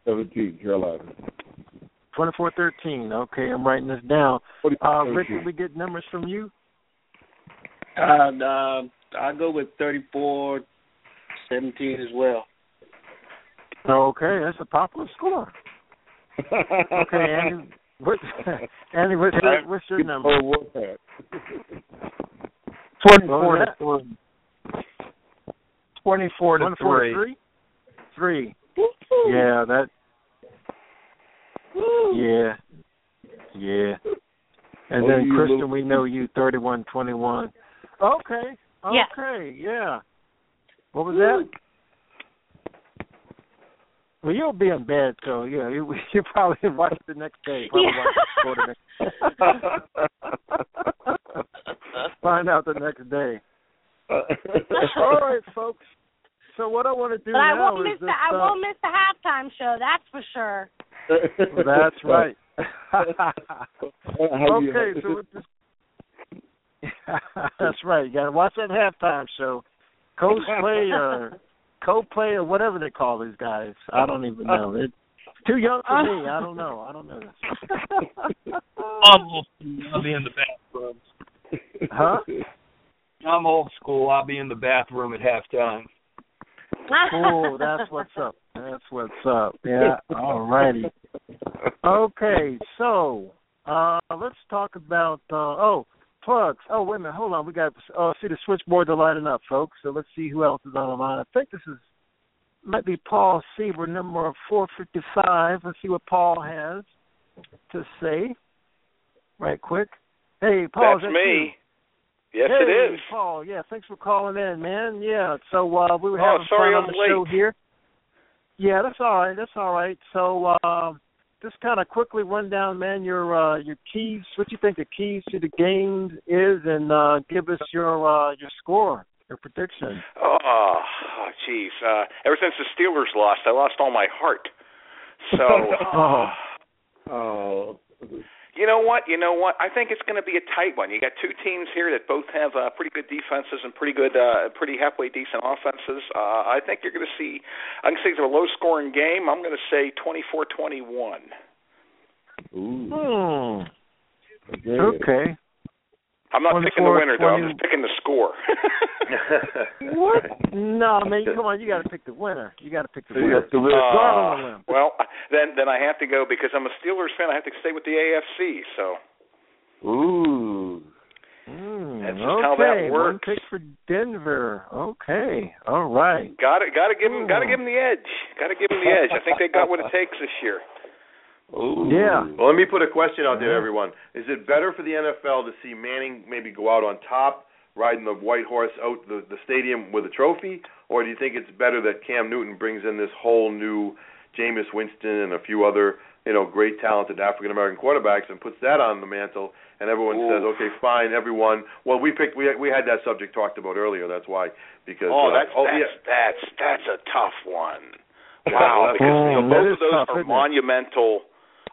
seventeen Carolina. 24-13. Okay, I'm writing this down. Uh, Rick, did we get numbers from you? Uh, uh, I'll go with 34 17 as well. Okay, that's a popular score. Okay, *laughs* Andy. What, *laughs* Andy, what's your, what's your number? What *laughs* that? Twenty-four What to was three. Twenty-four to 24 three. three? Three. Yeah, that. Yeah. Yeah. And Oh, then you Kristen, little- we know you thirty-one twenty-one. Okay. Okay. Yeah. What was that? Well, you'll be in bed, so yeah, you *laughs* you probably watch the next day. Probably Yeah. watch the next. *laughs* Find out the next day. *laughs* All right, folks. So what I want to do But I won't is miss the I uh, won't miss the halftime show. That's for sure. *laughs* That's right. *laughs* Okay, so it just, *laughs* that's right. You got to watch that halftime show. Cosplay or co-play or whatever they call these guys. I don't even know. It's too young for me. I don't know. I don't know. I'm old school. I'll be in the bathroom. Huh? I'm old school. I'll be in the bathroom at halftime. Oh, *laughs* that's what's up. That's what's up. Yeah. *laughs* All righty. Okay, so uh let's talk about uh oh plugs. Oh wait a minute, hold on. We got oh see the switchboards are lighting up, folks. So let's see who else is on the line. I think this is might be Paul Sieber, number four fifty five. Let's see what Paul has to say. Right quick. Hey Paul, is That's that me. you? Yes, hey, it is. Paul, yeah, thanks for calling in, man. Yeah, so uh we were Oh, having sorry fun on I'm the late. show here. Yeah, that's all right. That's all right. So um just kind of quickly run down, man, your uh your keys, what you think the keys to the game is and uh give us your uh your score, your prediction. Oh, oh jeez. Uh, ever since the Steelers lost, I lost all my heart. So, *laughs* Oh. Oh. You know what? You know what? I think it's going to be a tight one. You got two teams here that both have uh, pretty good defenses and pretty good, uh, pretty halfway decent offenses. Uh, I think you're going to see. I'm going to say it's a low-scoring game. I'm going to say 24-21. Ooh. Hmm. Okay. I'm not picking the 24, winner though. I'm just picking the score. *laughs* What? No, man, come on, you got to pick the winner. You got to pick the You winner. have to win. Go out on a Uh, well, then then I have to go because I'm a Steelers fan. I have to stay with the AFC. So Ooh. Mm, That's just okay, how that works. one pick for Denver. Okay, all right. got to got to give them got to give them the edge. Got to give them the edge. I think they got what it takes this year. Ooh. Yeah. Well, let me put a question out there, everyone. Is it better for the NFL to see Manning maybe go out on top, riding the white horse out the, the stadium with a trophy, or do you think it's better that Cam Newton brings in this whole new Jameis Winston and a few other, you know, great talented African American quarterbacks and puts that on the mantle, and everyone Ooh. says, okay, fine, everyone. Well, we picked we we had that subject talked about earlier. That's why because Oh, uh, that's oh that's yeah. that's that's a tough one. Wow, because you know, Mm, both of those tough, are isn't it? monumental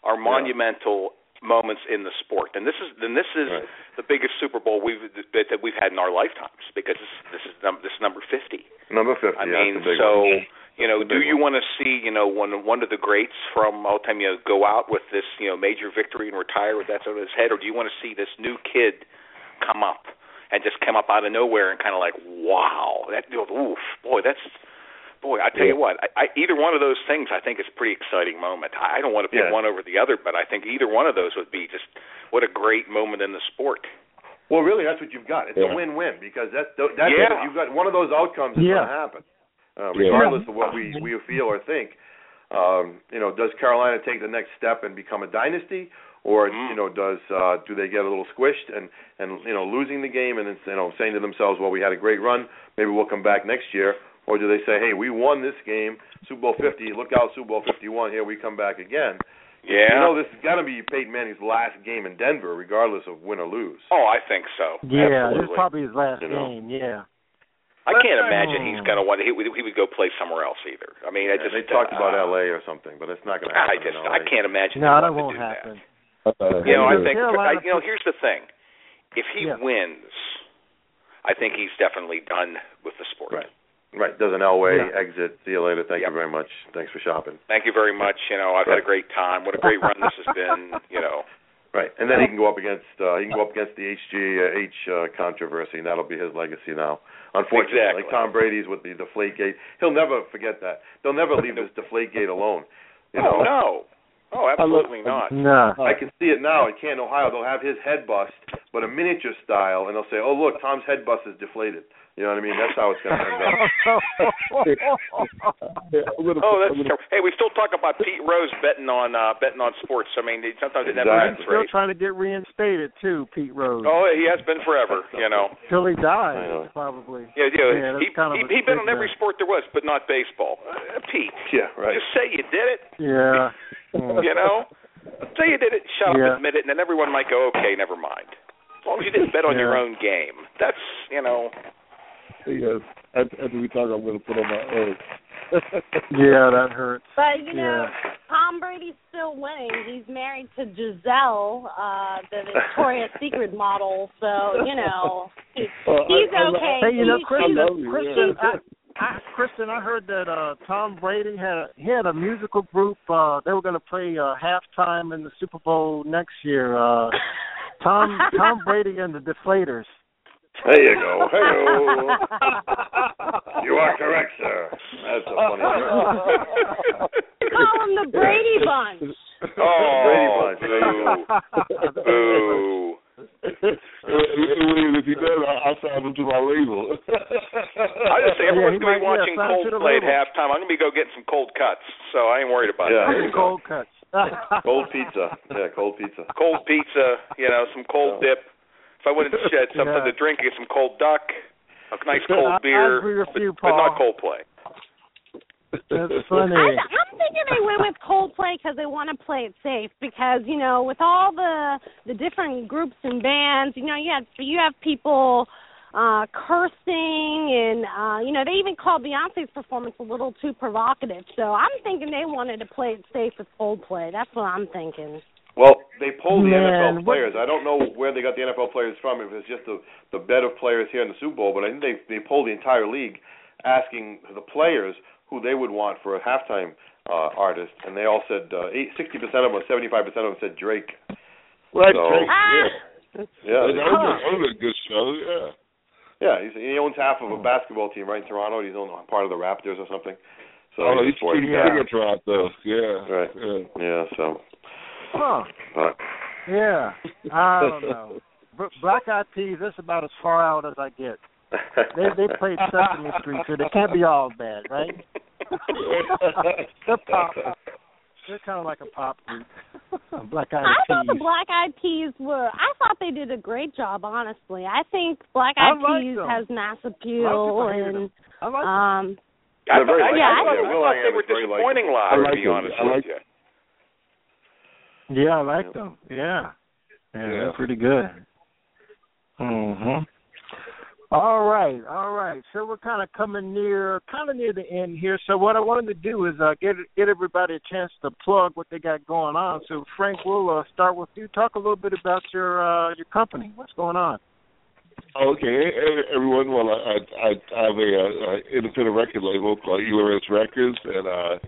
are monumental moments in the sport, and this is then this is Right. the biggest Super Bowl we've that, that we've had in our lifetimes because this, this is num- this is number fifty. number fifty. I yeah, mean, that's a big so one. you know, do you want to see you know one one of the greats from all time you know, go out with this you know major victory and retire with that on his head, or do you want to see this new kid come up and just come up out of nowhere and kind of like wow that oof boy that's boy I tell you what I, I either one of those things I think is a pretty exciting moment. I, I don't want to pick Yeah. one over the other, but I think either one of those would be just what a great moment in the sport. Well, really, that's what you've got. It's Yeah. a win-win because that's that's Yeah. you've got one of those outcomes is Yeah. going to happen, uh, Yeah. regardless of what we we feel or think. Um, you know, does Carolina take the next step and become a dynasty, or Mm. you know, does uh, do they get a little squished and and you know losing the game and then you know saying to themselves, well, we had a great run, maybe we'll come back next year, or do they say, hey, we won this game, Super Bowl 50, look out, Super Bowl 51, here we come back again. Yeah. You know, this is got to be Peyton Manning's last game in Denver, regardless of win or lose. oh, I think so. Yeah, this is probably his last You know. game. Yeah. I can't imagine he's going to want. He would he would go play somewhere else either. I mean, I just they talked uh, about L.A. or something, but it's not going to happen. I just. I can't imagine. No, him that wanting won't to do happen. That. You know, I think. I, you know, here's the thing. If he Yeah. wins, I think he's definitely done with the sport. Right. Right. Does an Elway Yeah. exit? See you later. Thank Yep. you very much. Thanks for shopping. Thank you very much. You know, I've had a great time. What a great run this has been. You know. *laughs* Right. And then he can go up against uh, he can go up against the HGH uh, controversy, and that'll be his legacy now. Unfortunately, Exactly. like Tom Brady's with the Deflate Gate, he'll never forget that. They'll never leave this Deflate Gate alone. You know. Oh no. Oh, absolutely not. No. I can see it now at Canton, Ohio. They'll have his head bust, but a miniature style, and they'll say, "Oh, look, Tom's head bust is deflated." You know what I mean? That's how it's going to end up. *laughs* Oh, that's terrible. Hey, we still talk about Pete Rose betting on uh betting on sports. I mean, sometimes it never ends, Exactly. Still right? trying to get reinstated too, Pete Rose. Oh, he has been forever. You know. Till he I dies, probably. Yeah, yeah. Yeah, he kind of he, he bet on stigma. every sport there was, but not baseball. Uh, Pete, Yeah, right. just say you did it. Yeah. *laughs* You know, say you did it. Shut Yeah. up, admit it, and then everyone might go, okay, never mind. As long as you didn't bet on your own game, that's you know. Yes. After, after we talk, I'm going to put on my oath. *laughs* yeah, that hurts. But you know, Yeah. Tom Brady's still winning. He's married to Gisele, uh, the Victoria's *laughs* Secret model. So you know, he, Well, he's I- I- okay. Hey, you know, Kristen, he's- Kristen, I, I, Kristen, I heard that uh Tom Brady had a, he had a musical group. Uh, they were going to play uh, halftime in the Super Bowl next year. Uh, Tom Tom *laughs* Brady and the Deflators. There you go. Hey, you are correct, sir. That's a funny. Call him the Brady Bunch. Oh, Brady Bunch. boo. if he does, I- I'll sign him to my label. I just say everyone's gonna be watching Coldplay at halftime. I'm gonna be go getting some cold cuts, so I ain't worried about Yeah, that. there. Cold cuts. Cold pizza. Yeah, cold pizza. Cold pizza, you know, some cold dip. If I wanted to *laughs* shed something Yeah. to drink, get some cold duck, a nice I- cold I beer, agree with but, you, but not Paul. Coldplay. That's *laughs* funny. I, I'm thinking they went with Coldplay because they want to play it safe. Because you know, with all the the different groups and bands, you know, you have you have people uh cursing and uh you know they even called Beyonce's performance a little too provocative. So I'm thinking they wanted to play it safe with Coldplay. That's what I'm thinking. Well, they pulled the Man, NFL what- players. I don't know where they got the NFL players from. If it's just the the bed of players here in the Super Bowl, but I think they they pulled the entire league, asking the players who they would want for a halftime uh, artist, and they all said uh, eight, 60% of them, 75% of them said Drake. Right, So- Drake, Ah! yeah. Yeah, that, was a, that was a good show, yeah. yeah. He's, he owns half of a basketball team right in Toronto. He's on part of the Raptors or something. So oh, he's he's pretty yeah. big at Toronto. Yeah. Right. Yeah. Yeah. So, Huh. Yeah. I don't know. *laughs* Black Eyed Peas. That's about as far out as I get. They they played *laughs* Sesame Street, so they can't be all bad, right? *laughs* They're pop. They're kind of like a pop group. Black Eyed I thought the Black Eyed Peas were. I thought they did a great job. Honestly, I think Black Eyed like Peas them. has mass I appeal like to and. I like them. um. I They're very thought, I, Yeah, I, I thought, like- I thought they were Will.i.am is very disappointing likable. live, I to like be them. honest with you. Yeah, I like them. Yeah. Yeah, Yeah. they're pretty good. Mhm. All right, all right. So we're kind of coming near, kind of near the end here. So what I wanted to do is uh, get get everybody a chance to plug what they got going on. So Frank, we'll uh, start with you. Talk a little bit about your uh, your company. What's going on? Okay, everyone. Well, I I, I have a, uh independent record label called Elores Records, and uh,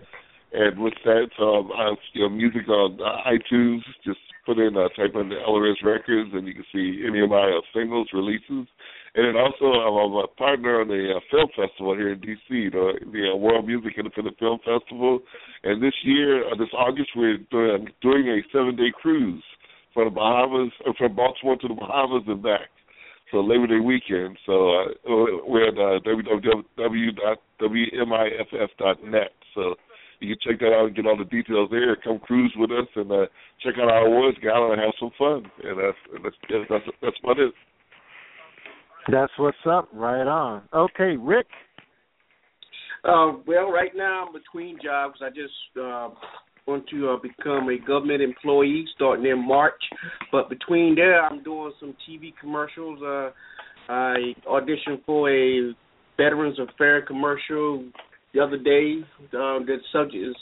and with that, um, have you know, music on uh, iTunes. Just put in uh, type in the Elores Records, and you can see any of my uh, singles releases. And then also, I'm a partner on the uh, film festival here in DC, the, the uh, World Music Independent Film Festival. And this year, uh, this August, we're doing, doing a seven-day cruise from the Bahamas, uh, from Baltimore to the Bahamas and back. So Labor Day weekend. So uh, we're at uh, www.wmiff.net. So you can check that out and get all the details there. Come cruise with us and uh, check out our awards gala and have some fun. And that's that's that's that's, that's about it. That's what's up. Right on. Okay, Rick. Uh, well, right now I'm between jobs. I just uh, want to uh, become a government employee starting in March. But between there, I'm doing some TV commercials. Uh, I auditioned for a Veterans Affairs commercial the other day. Uh, the subject is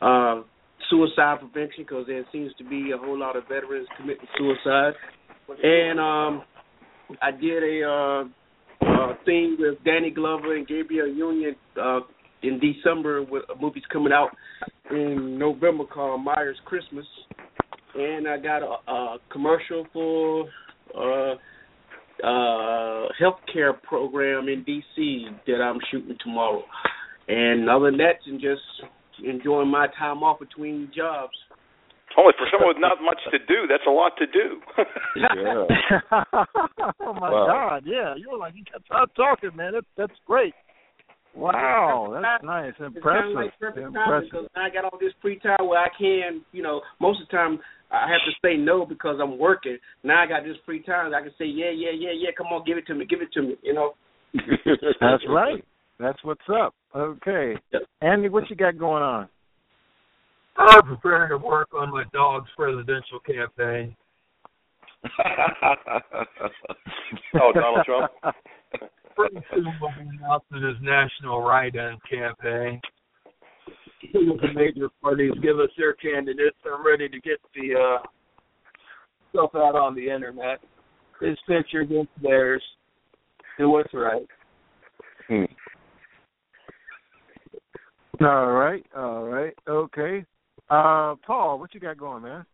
uh, suicide prevention because there seems to be a whole lot of veterans committing suicide. And um, I did a uh, uh, thing with Danny Glover and Gabrielle Union uh, in December with a movie's coming out in November called Myers Christmas, and I got a, a commercial for uh, uh, healthcare program in DC that I'm shooting tomorrow. And other than that, and just enjoying my time off between jobs. Only for someone with not much to do, that's a lot to do. *laughs* oh my Wow. God! Yeah, you were like you kept on talking, man. That, that's great. Wow, that's nice, It's kind impressive, of like perfect timing impressive. because I got all this free time where I can, you know, most of the time I have to say no because I'm working. Now I got this free time. I can say yeah, yeah, yeah, yeah. Come on, give it to me, give it to me. You know. *laughs* That's right. That's what's up. Okay, Andy, what you got going on? I'm preparing to work on my dog's presidential campaign. *laughs* oh, Donald Trump. *laughs* pretty soon we'll be announcing his national write-in campaign. The major parties give us their candidates. I'm ready to get the uh, stuff out on the internet. His picture against theirs. Do what's right. Hmm. All right, all right, okay. Uh, Paul, what you got going, man?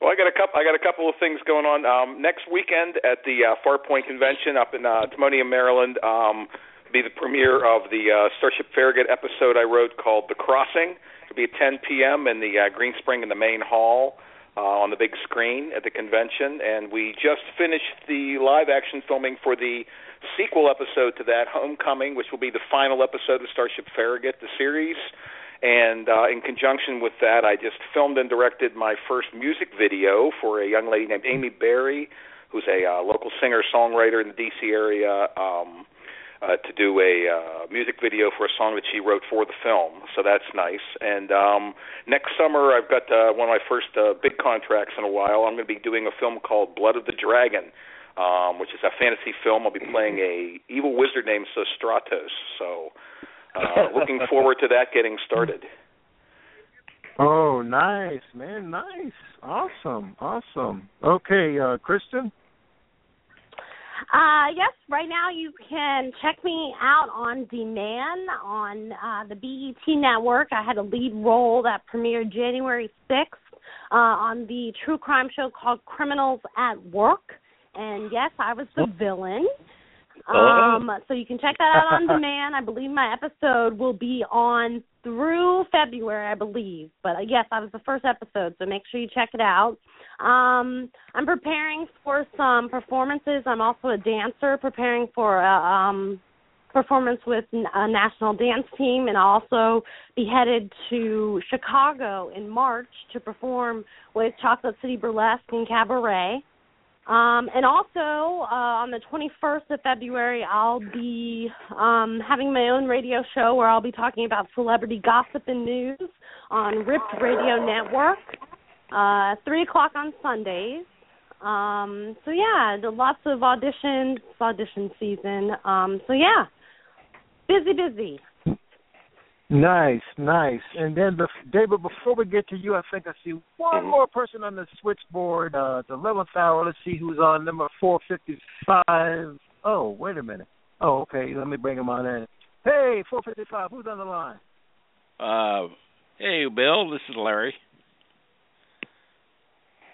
Well, I got a couple. I got a couple of things going on um, next weekend at the uh, Farpoint Convention up in uh, Timonium, Maryland. Um, be the premiere of the uh, Starship Farragut episode I wrote called "The Crossing." It'll be at 10 p.m. in the uh, Green Spring in the main hall uh, on the big screen at the convention. And we just finished the live action filming for the sequel episode to that, Homecoming, which will be the final episode of Starship Farragut, the series. And uh, in conjunction with that, I just filmed and directed my first music video for a young lady named Amy Berry, who's a uh, local singer songwriter in the D.C. area. Um, uh, to do a uh, music video for a song that she wrote for the film, so that's nice. And um, next summer, I've got uh, one of my first uh, big contracts in a while. I'm going to be doing a film called Blood of the Dragon, um, which is a fantasy film. I'll be playing a evil wizard named Sostratos. So, uh, *laughs* looking forward to that getting started. Oh, nice, man, nice, awesome, awesome. Okay, uh, Kristen. Uh, yes, right now you can check me out on demand on uh, the BET network. I had a lead role that premiered January 6th uh, on the true crime show called Criminals at Work. And yes, I was the villain. Um, so you can check that out on demand. I believe my episode will be on through February, I believe. But uh, yes, I was the first episode, so make sure you check it out. Um, I'm preparing for some performances. I'm also a dancer, preparing for a um, performance with a national dance team, and also be headed to Chicago in March to perform with Chocolate City Burlesque and Cabaret. Um, and also uh, on the 21st of February, I'll be um, having my own radio show where I'll be talking about celebrity gossip and news on Ripped Radio Network, uh, three o'clock on Sundays. Um, so yeah, lots of auditions, audition season. Um, so yeah, busy, busy. Nice, nice. And then, bef- David, before we get to you, I think I see one more person on the switchboard. Uh, it's 11th hour. Let's see who's on number 455. Oh, wait a minute. Oh, okay. Let me bring him on in. Hey, 455. Who's on the line? Uh, hey, Bill. This is Larry.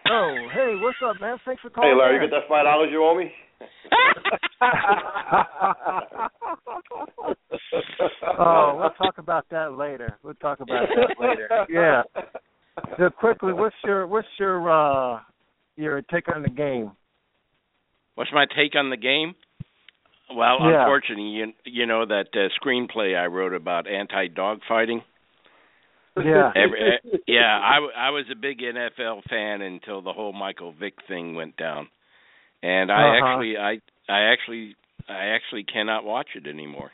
Oh, hey, what's up, man? Thanks for calling. Hey, Larry, in. you got that five dollars you owe me? *laughs* oh, we'll talk about that later. We'll talk about that later. Yeah. So quickly, what's your what's your uh your take on the game? What's my take on the game? Well, Yeah. unfortunately, you you know that uh, screenplay I wrote about anti-dog fighting. Yeah. Every, eh, yeah, I, w- I was a big NFL fan until the whole Michael Vick thing went down, and I Uh-huh. actually I I actually I actually cannot watch it anymore.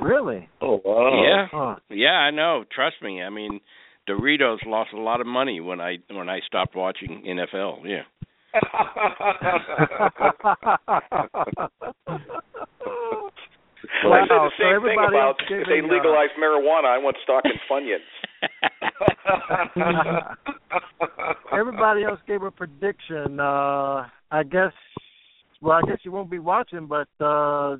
Really? Oh wow. Yeah, Huh. yeah, I know. Trust me. I mean, Doritos lost a lot of money when I when I stopped watching NFL. Yeah. *laughs* *laughs* *laughs* Well, they say Wow, the so same thing about if giving, they uh, legalized marijuana. I want stock in Funyuns. *laughs* Everybody else gave a prediction. Uh I guess well, I guess you won't be watching, but uh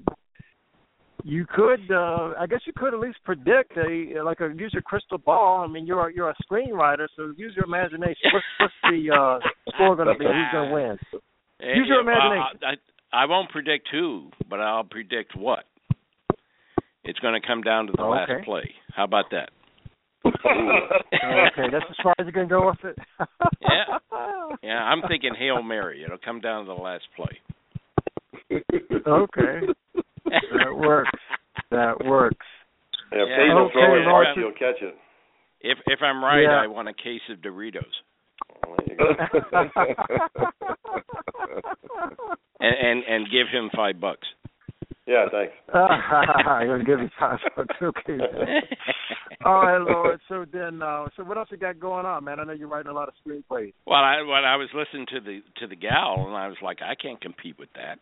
you could uh I guess you could at least predict a like a use your crystal ball. I mean you're a, you're a screenwriter, so use your imagination. What's what's the uh score gonna be? Who's gonna win? *laughs* Use your well, imagination. I, I won't predict who, but I'll predict what. It's going to come down to the Oh, last play. How about that? *laughs* okay, that's as far as you're going to go with it. *laughs* Yeah. Yeah, I'm thinking Hail Mary. It'll come down to the last play. okay. That works. That works. Yeah, Yeah. Page will Okay, throw it Lord, hard, you'll catch it. If if I'm right, Yeah. I want a case of Doritos. *laughs* And and, and give him five bucks. Yeah, thanks. *laughs* I'm gonna give you five bucks. Okay. All right, Lord. So then, uh, so what else you got going on, man? I know you're writing a lot of screenplays. Well, I well I was listening to the to the gal and I was like, I can't compete with that.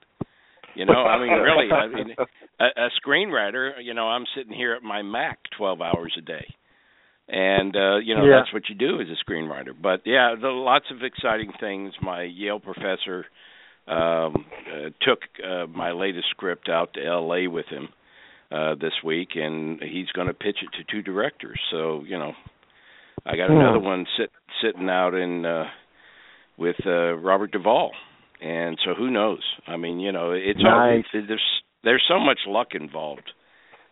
You know, I mean, really, I mean, *laughs* a, a screenwriter. You know, I'm sitting here at my Mac 12 hours a day, and uh, you know Yeah. that's what you do as a screenwriter. But yeah, there lots of exciting things. My Yale professor um, uh, took uh, my latest script out to L.A. with him uh, this week, and he's going to pitch it to two directors. So you know, I got Hmm. another one sit, sitting out in uh, with uh, Robert Duvall, and so who knows? I mean, you know, it's all, Nice. it's, there's there's so much luck involved.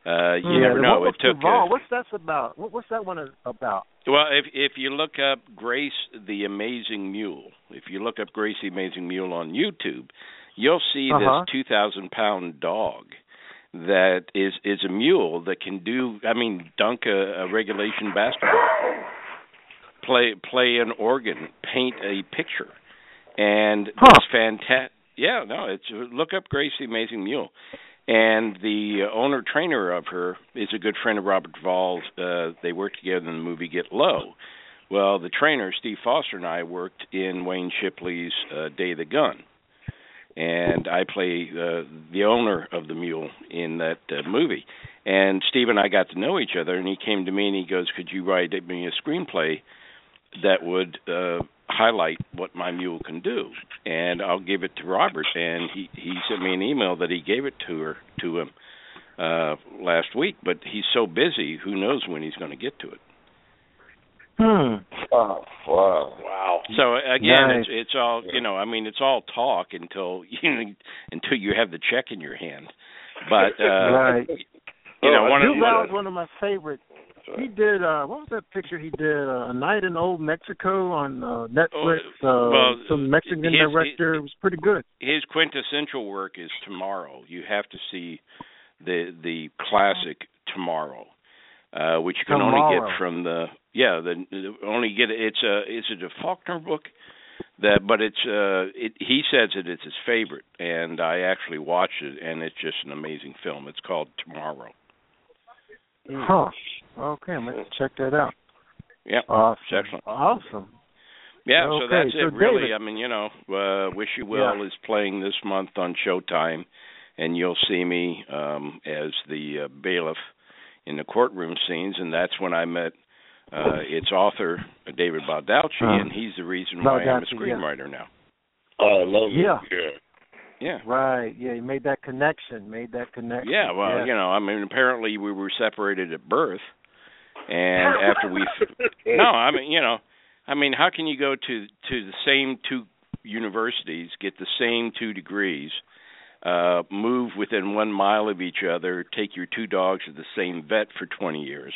Uh, you yeah, never know. It took. Duvall, Uh, what's that about? What, what's that one about? well, if if you look up Grace the Amazing Mule, if you look up Grace the Amazing Mule on YouTube, you'll see Uh-huh. this two thousand pound dog that is is a mule that can do I mean dunk a, a regulation basketball, play play an organ, paint a picture, and it's fantastic. Yeah, no, it's look up Grace the Amazing Mule. And the owner trainer of her is a good friend of Robert Duvall's. Uh, they worked together in the movie Get Low. Well, the trainer Steve Foster and I worked in Wayne Shipley's uh, Day of the Gun, and I play uh, the owner of the mule in that uh, movie. And Steve and I got to know each other, and he came to me and he goes, "Could you write me a screenplay that would uh, highlight what my mule can do?" And I'll give it to Robert, and he he sent me an email that he gave it to her to him uh last week, but he's so busy, who knows when he's going to get to it. Hmm. Oh, wow. Wow. So again, Nice. it's it's all you know. I mean, it's all talk until *laughs* you know, until you have the check in your hand. But uh, right. you know, one of one of my favorite. He did uh what was that picture he did? Uh, a night in old Mexico on uh, Netflix. uh Oh, well, some Mexican his- director. It was pretty good. his quintessential work is tomorrow. You have to see the the classic tomorrow, uh, which you can only get from the yeah the, only get it's a it's a Faulkner book that but it's uh it he says that it's his favorite and I actually watched it and it's just an amazing film. It's called Tomorrow. Huh. Okay, I'm gonna check that out. Yeah, Awesome. excellent. Awesome. Yeah, so that's so it. Really, I mean, you know, uh, Wish You Well Yeah. is playing this month on Showtime, and you'll see me um, as the uh, bailiff in the courtroom scenes, and that's when I met uh, its author, David Baldacci, Uh, and he's the reason why I'm a Baldacci, yeah. screenwriter now. Oh, I love Yeah. it. Yeah. Yeah. Right. Yeah, you made that connection. Made that connection. Yeah, well, yeah. you know, I mean, apparently we were separated at birth, and *laughs* after we, no, I mean, you know, I mean, how can you go to to the same two universities, get the same two degrees, uh, move within one mile of each other, take your two dogs to the same vet for 20 years,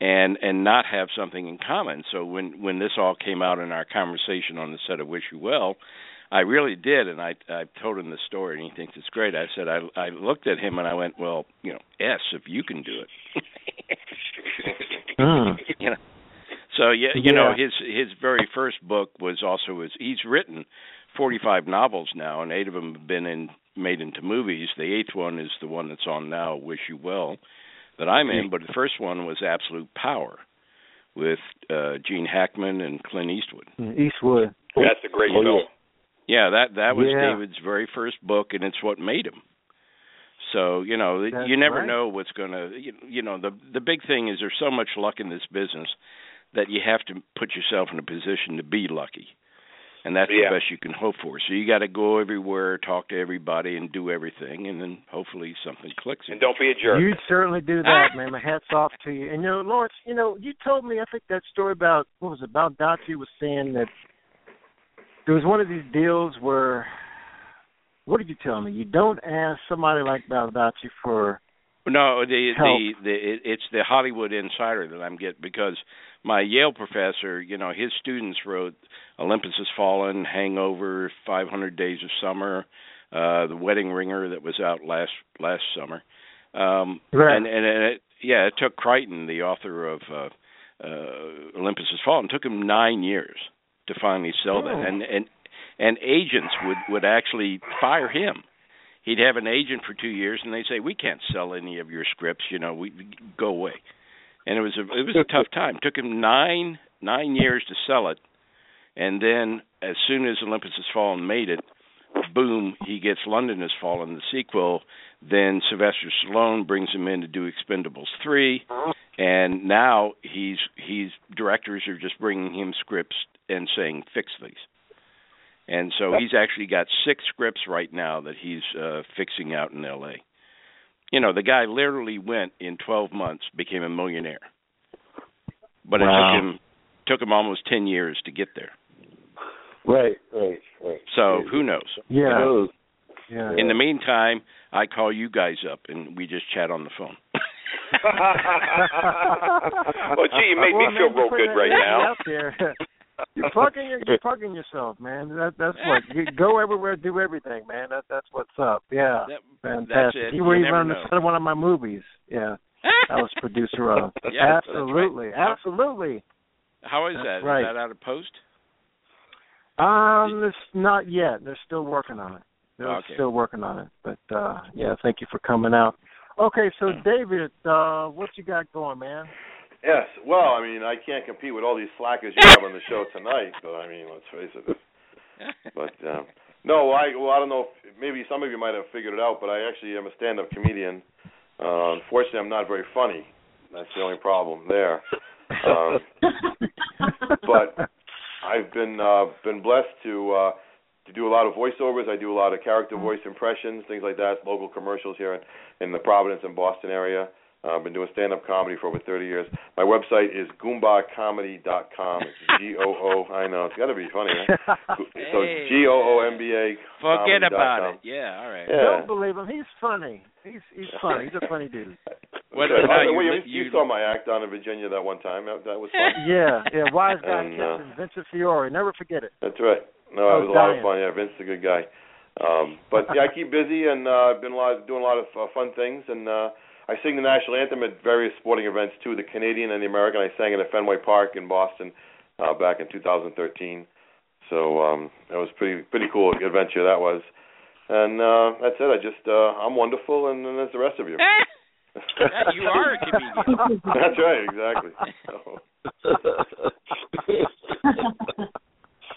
and and not have something in common? So when when this all came out in our conversation on the set of Wish You Well. I really did, and I I told him the story, and he thinks it's great. I said I I looked at him and I went, well, you know, S if you can do it. Hmm. *laughs* you know. So yeah, you know, his his very first book was also his. He's written 45 novels now, and eight of them have been in made into movies. The eighth one is the one that's on now, Wish You Well, that I'm in. But the first one was Absolute Power, with uh Gene Hackman and Clint Eastwood. Eastwood. That's a great Oh, film. Yeah, that that was Yeah. David's very first book, and it's what made him. So you know, That's you never right. know what's going to. You, you know, the the big thing is there's so much luck in this business that you have to put yourself in a position to be lucky, and that's Yeah. the best you can hope for. So you got to go everywhere, talk to everybody, and do everything, and then hopefully something clicks. And don't be a jerk. You certainly do that, *laughs* man. My hats off to you. And you know, Lawrence, you know, you told me I think that story about what was it, about Dachi was saying that there was one of these deals where what did you tell me? You don't ask somebody like Baldacci for No, the Help. the the it, it's the Hollywood Insider that I'm getting because my Yale professor, you know, his students wrote Olympus Has Fallen, Hangover, 500 Days of Summer, uh The Wedding Ringer that was out last last summer. Um Right. and and it, yeah, it took Creighton, the author of uh uh Olympus Has Fallen, took him 9 years to finally sell Oh. that. And and and agents would would actually fire him he'd have an agent for two years and they say we can't sell any of your scripts you know we go away and it was a it was a tough time took him nine nine years to sell it and then as soon as olympus has fallen made it boom, he gets London Has Fallen, the sequel. Then Sylvester Stallone brings him in to do Expendables 3 and now he's he's directors are just bringing him scripts and saying fix these. And so he's actually got six scripts right now that he's uh fixing out in LA. You know, the guy literally went in 12 months became a millionaire. But it took him took him almost 10 years to get there. Right, right, right. So who knows? Yeah. Who knows? Yeah. In the meantime, I call you guys up and we just chat on the phone. *laughs* *laughs* well, gee, you made me feel real good right now. You're *laughs* plugging your, you're plugging yourself, man. That, that's what you *laughs* go everywhere, do everything, man. That that's what's up. Yeah, That- fantastic. You were even on the set of one of my movies. Yeah, I was producer of. *laughs* Yeah, that's right. absolutely, absolutely. How is That's that? Is right. that out of post? Um, it's not yet. They're still working on it. They're Okay. still working on it. But uh yeah, thank you for coming out. Okay, so David, uh what you got going, man? Yes. Well, I mean, I can't compete with all these slackers you have on the show tonight. But I mean, let's face it. But *laughs* um, no, I well, I don't know. If, maybe some of you might have figured it out, but I actually am a stand-up comedian. Uh, unfortunately, I'm not very funny. That's the only problem there. Um, *laughs* but I've been uh, been blessed to uh, to do a lot of voiceovers. I do a lot of character voice impressions, things like that. Local commercials here in, in the Providence and Boston area. Uh, I've been doing stand-up comedy for over 30 years. My website is goombacomedy.com. It's *laughs* G O O. I know it's got to be funny. Huh? *laughs* So Hey. G O O M B A. Forget about com. it. Yeah, all right. Yeah. Don't believe him. He's funny. He's he's funny. He's a funny dude. What- Okay. no, Oh, you well, you, you you- saw my act down in Virginia that one time. That, that was fun. *laughs* Yeah, yeah. Wise guy And, uh, Captain Vincent Fiore. Never forget it. That's right. No, I it was was a lot of fun. Yeah, Vince is a good guy. Um, but yeah, I keep busy and uh, I've been a lot doing a lot of uh, fun things. And uh, I sing the national anthem at various sporting events too, the Canadian and the American. I sang it at Fenway Park in Boston uh, back in 2013. So um, that was pretty pretty cool adventure that was. And uh, that's it. I just uh, I'm wonderful, and then there's the rest of you. you are a comedian. *laughs* That's right, exactly. *laughs*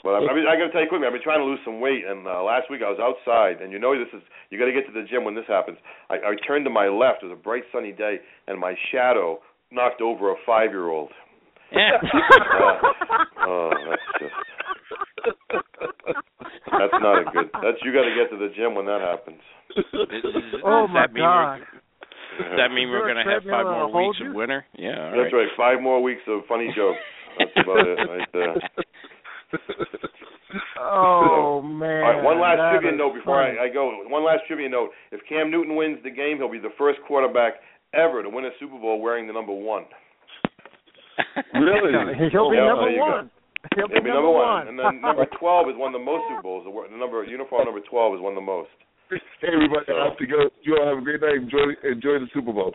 But I, I mean, I got to tell you quickly. I've been trying to lose some weight, and uh, last week I was outside, and you know this is you got to get to the gym when this happens. I, I turned to my left. It was a bright sunny day, and my shadow knocked over a five year old. uh, oh, that's just that's not a good. That's you got to get to the gym when that happens. Oh my that mean God. Does that mean we're going to have five more weeks you? of winter? Yeah, all That's right. Five more weeks of funny jokes. That's about it right there. *laughs* Oh man. *laughs* All right, one last that trivia note before. I, I go. One last trivia note. If Cam Newton wins the game, he'll be the first quarterback ever to win a Super Bowl wearing the number one. *laughs* Really? *laughs* He'll be Yeah, number there go. one. He'll He'll be be number one. And then number 12 is one of the most Super Bowls. The the number uniform number 12 is one of the most. Hey, everybody, I have to go. You all have a great night. Enjoy, enjoy the Super Bowl.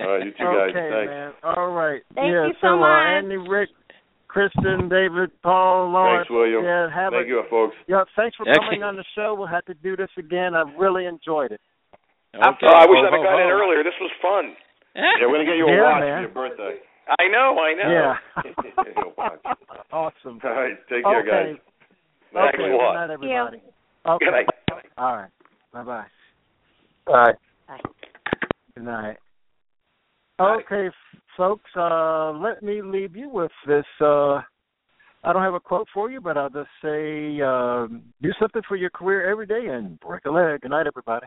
All right, you two guys. okay, Thanks. man. All right. Thank yeah, you so uh, much. Andy, Rick, Kristen, David, Paul, Lawrence. Thanks, William. Yeah, have Thank a, you, folks. Yeah, thanks for Okay. coming on the show. We'll have to do this again. I've really enjoyed it. Okay. Oh, I wish Ho, I'd have ho, got in earlier. This was fun. *laughs* Yeah, we're gonna get you a Yeah, watch man. for your birthday. I know, I know. Yeah. *laughs* Awesome. All right, take care, okay. guys. Thanks okay. a Good lot. night, everybody. Okay. Good night. All right. Bye bye. Bye. Good night. Okay, f- folks, uh, let me leave you with this. Uh, I don't have a quote for you, but I'll just say um, do something for your career every day and break a leg. Good night, everybody.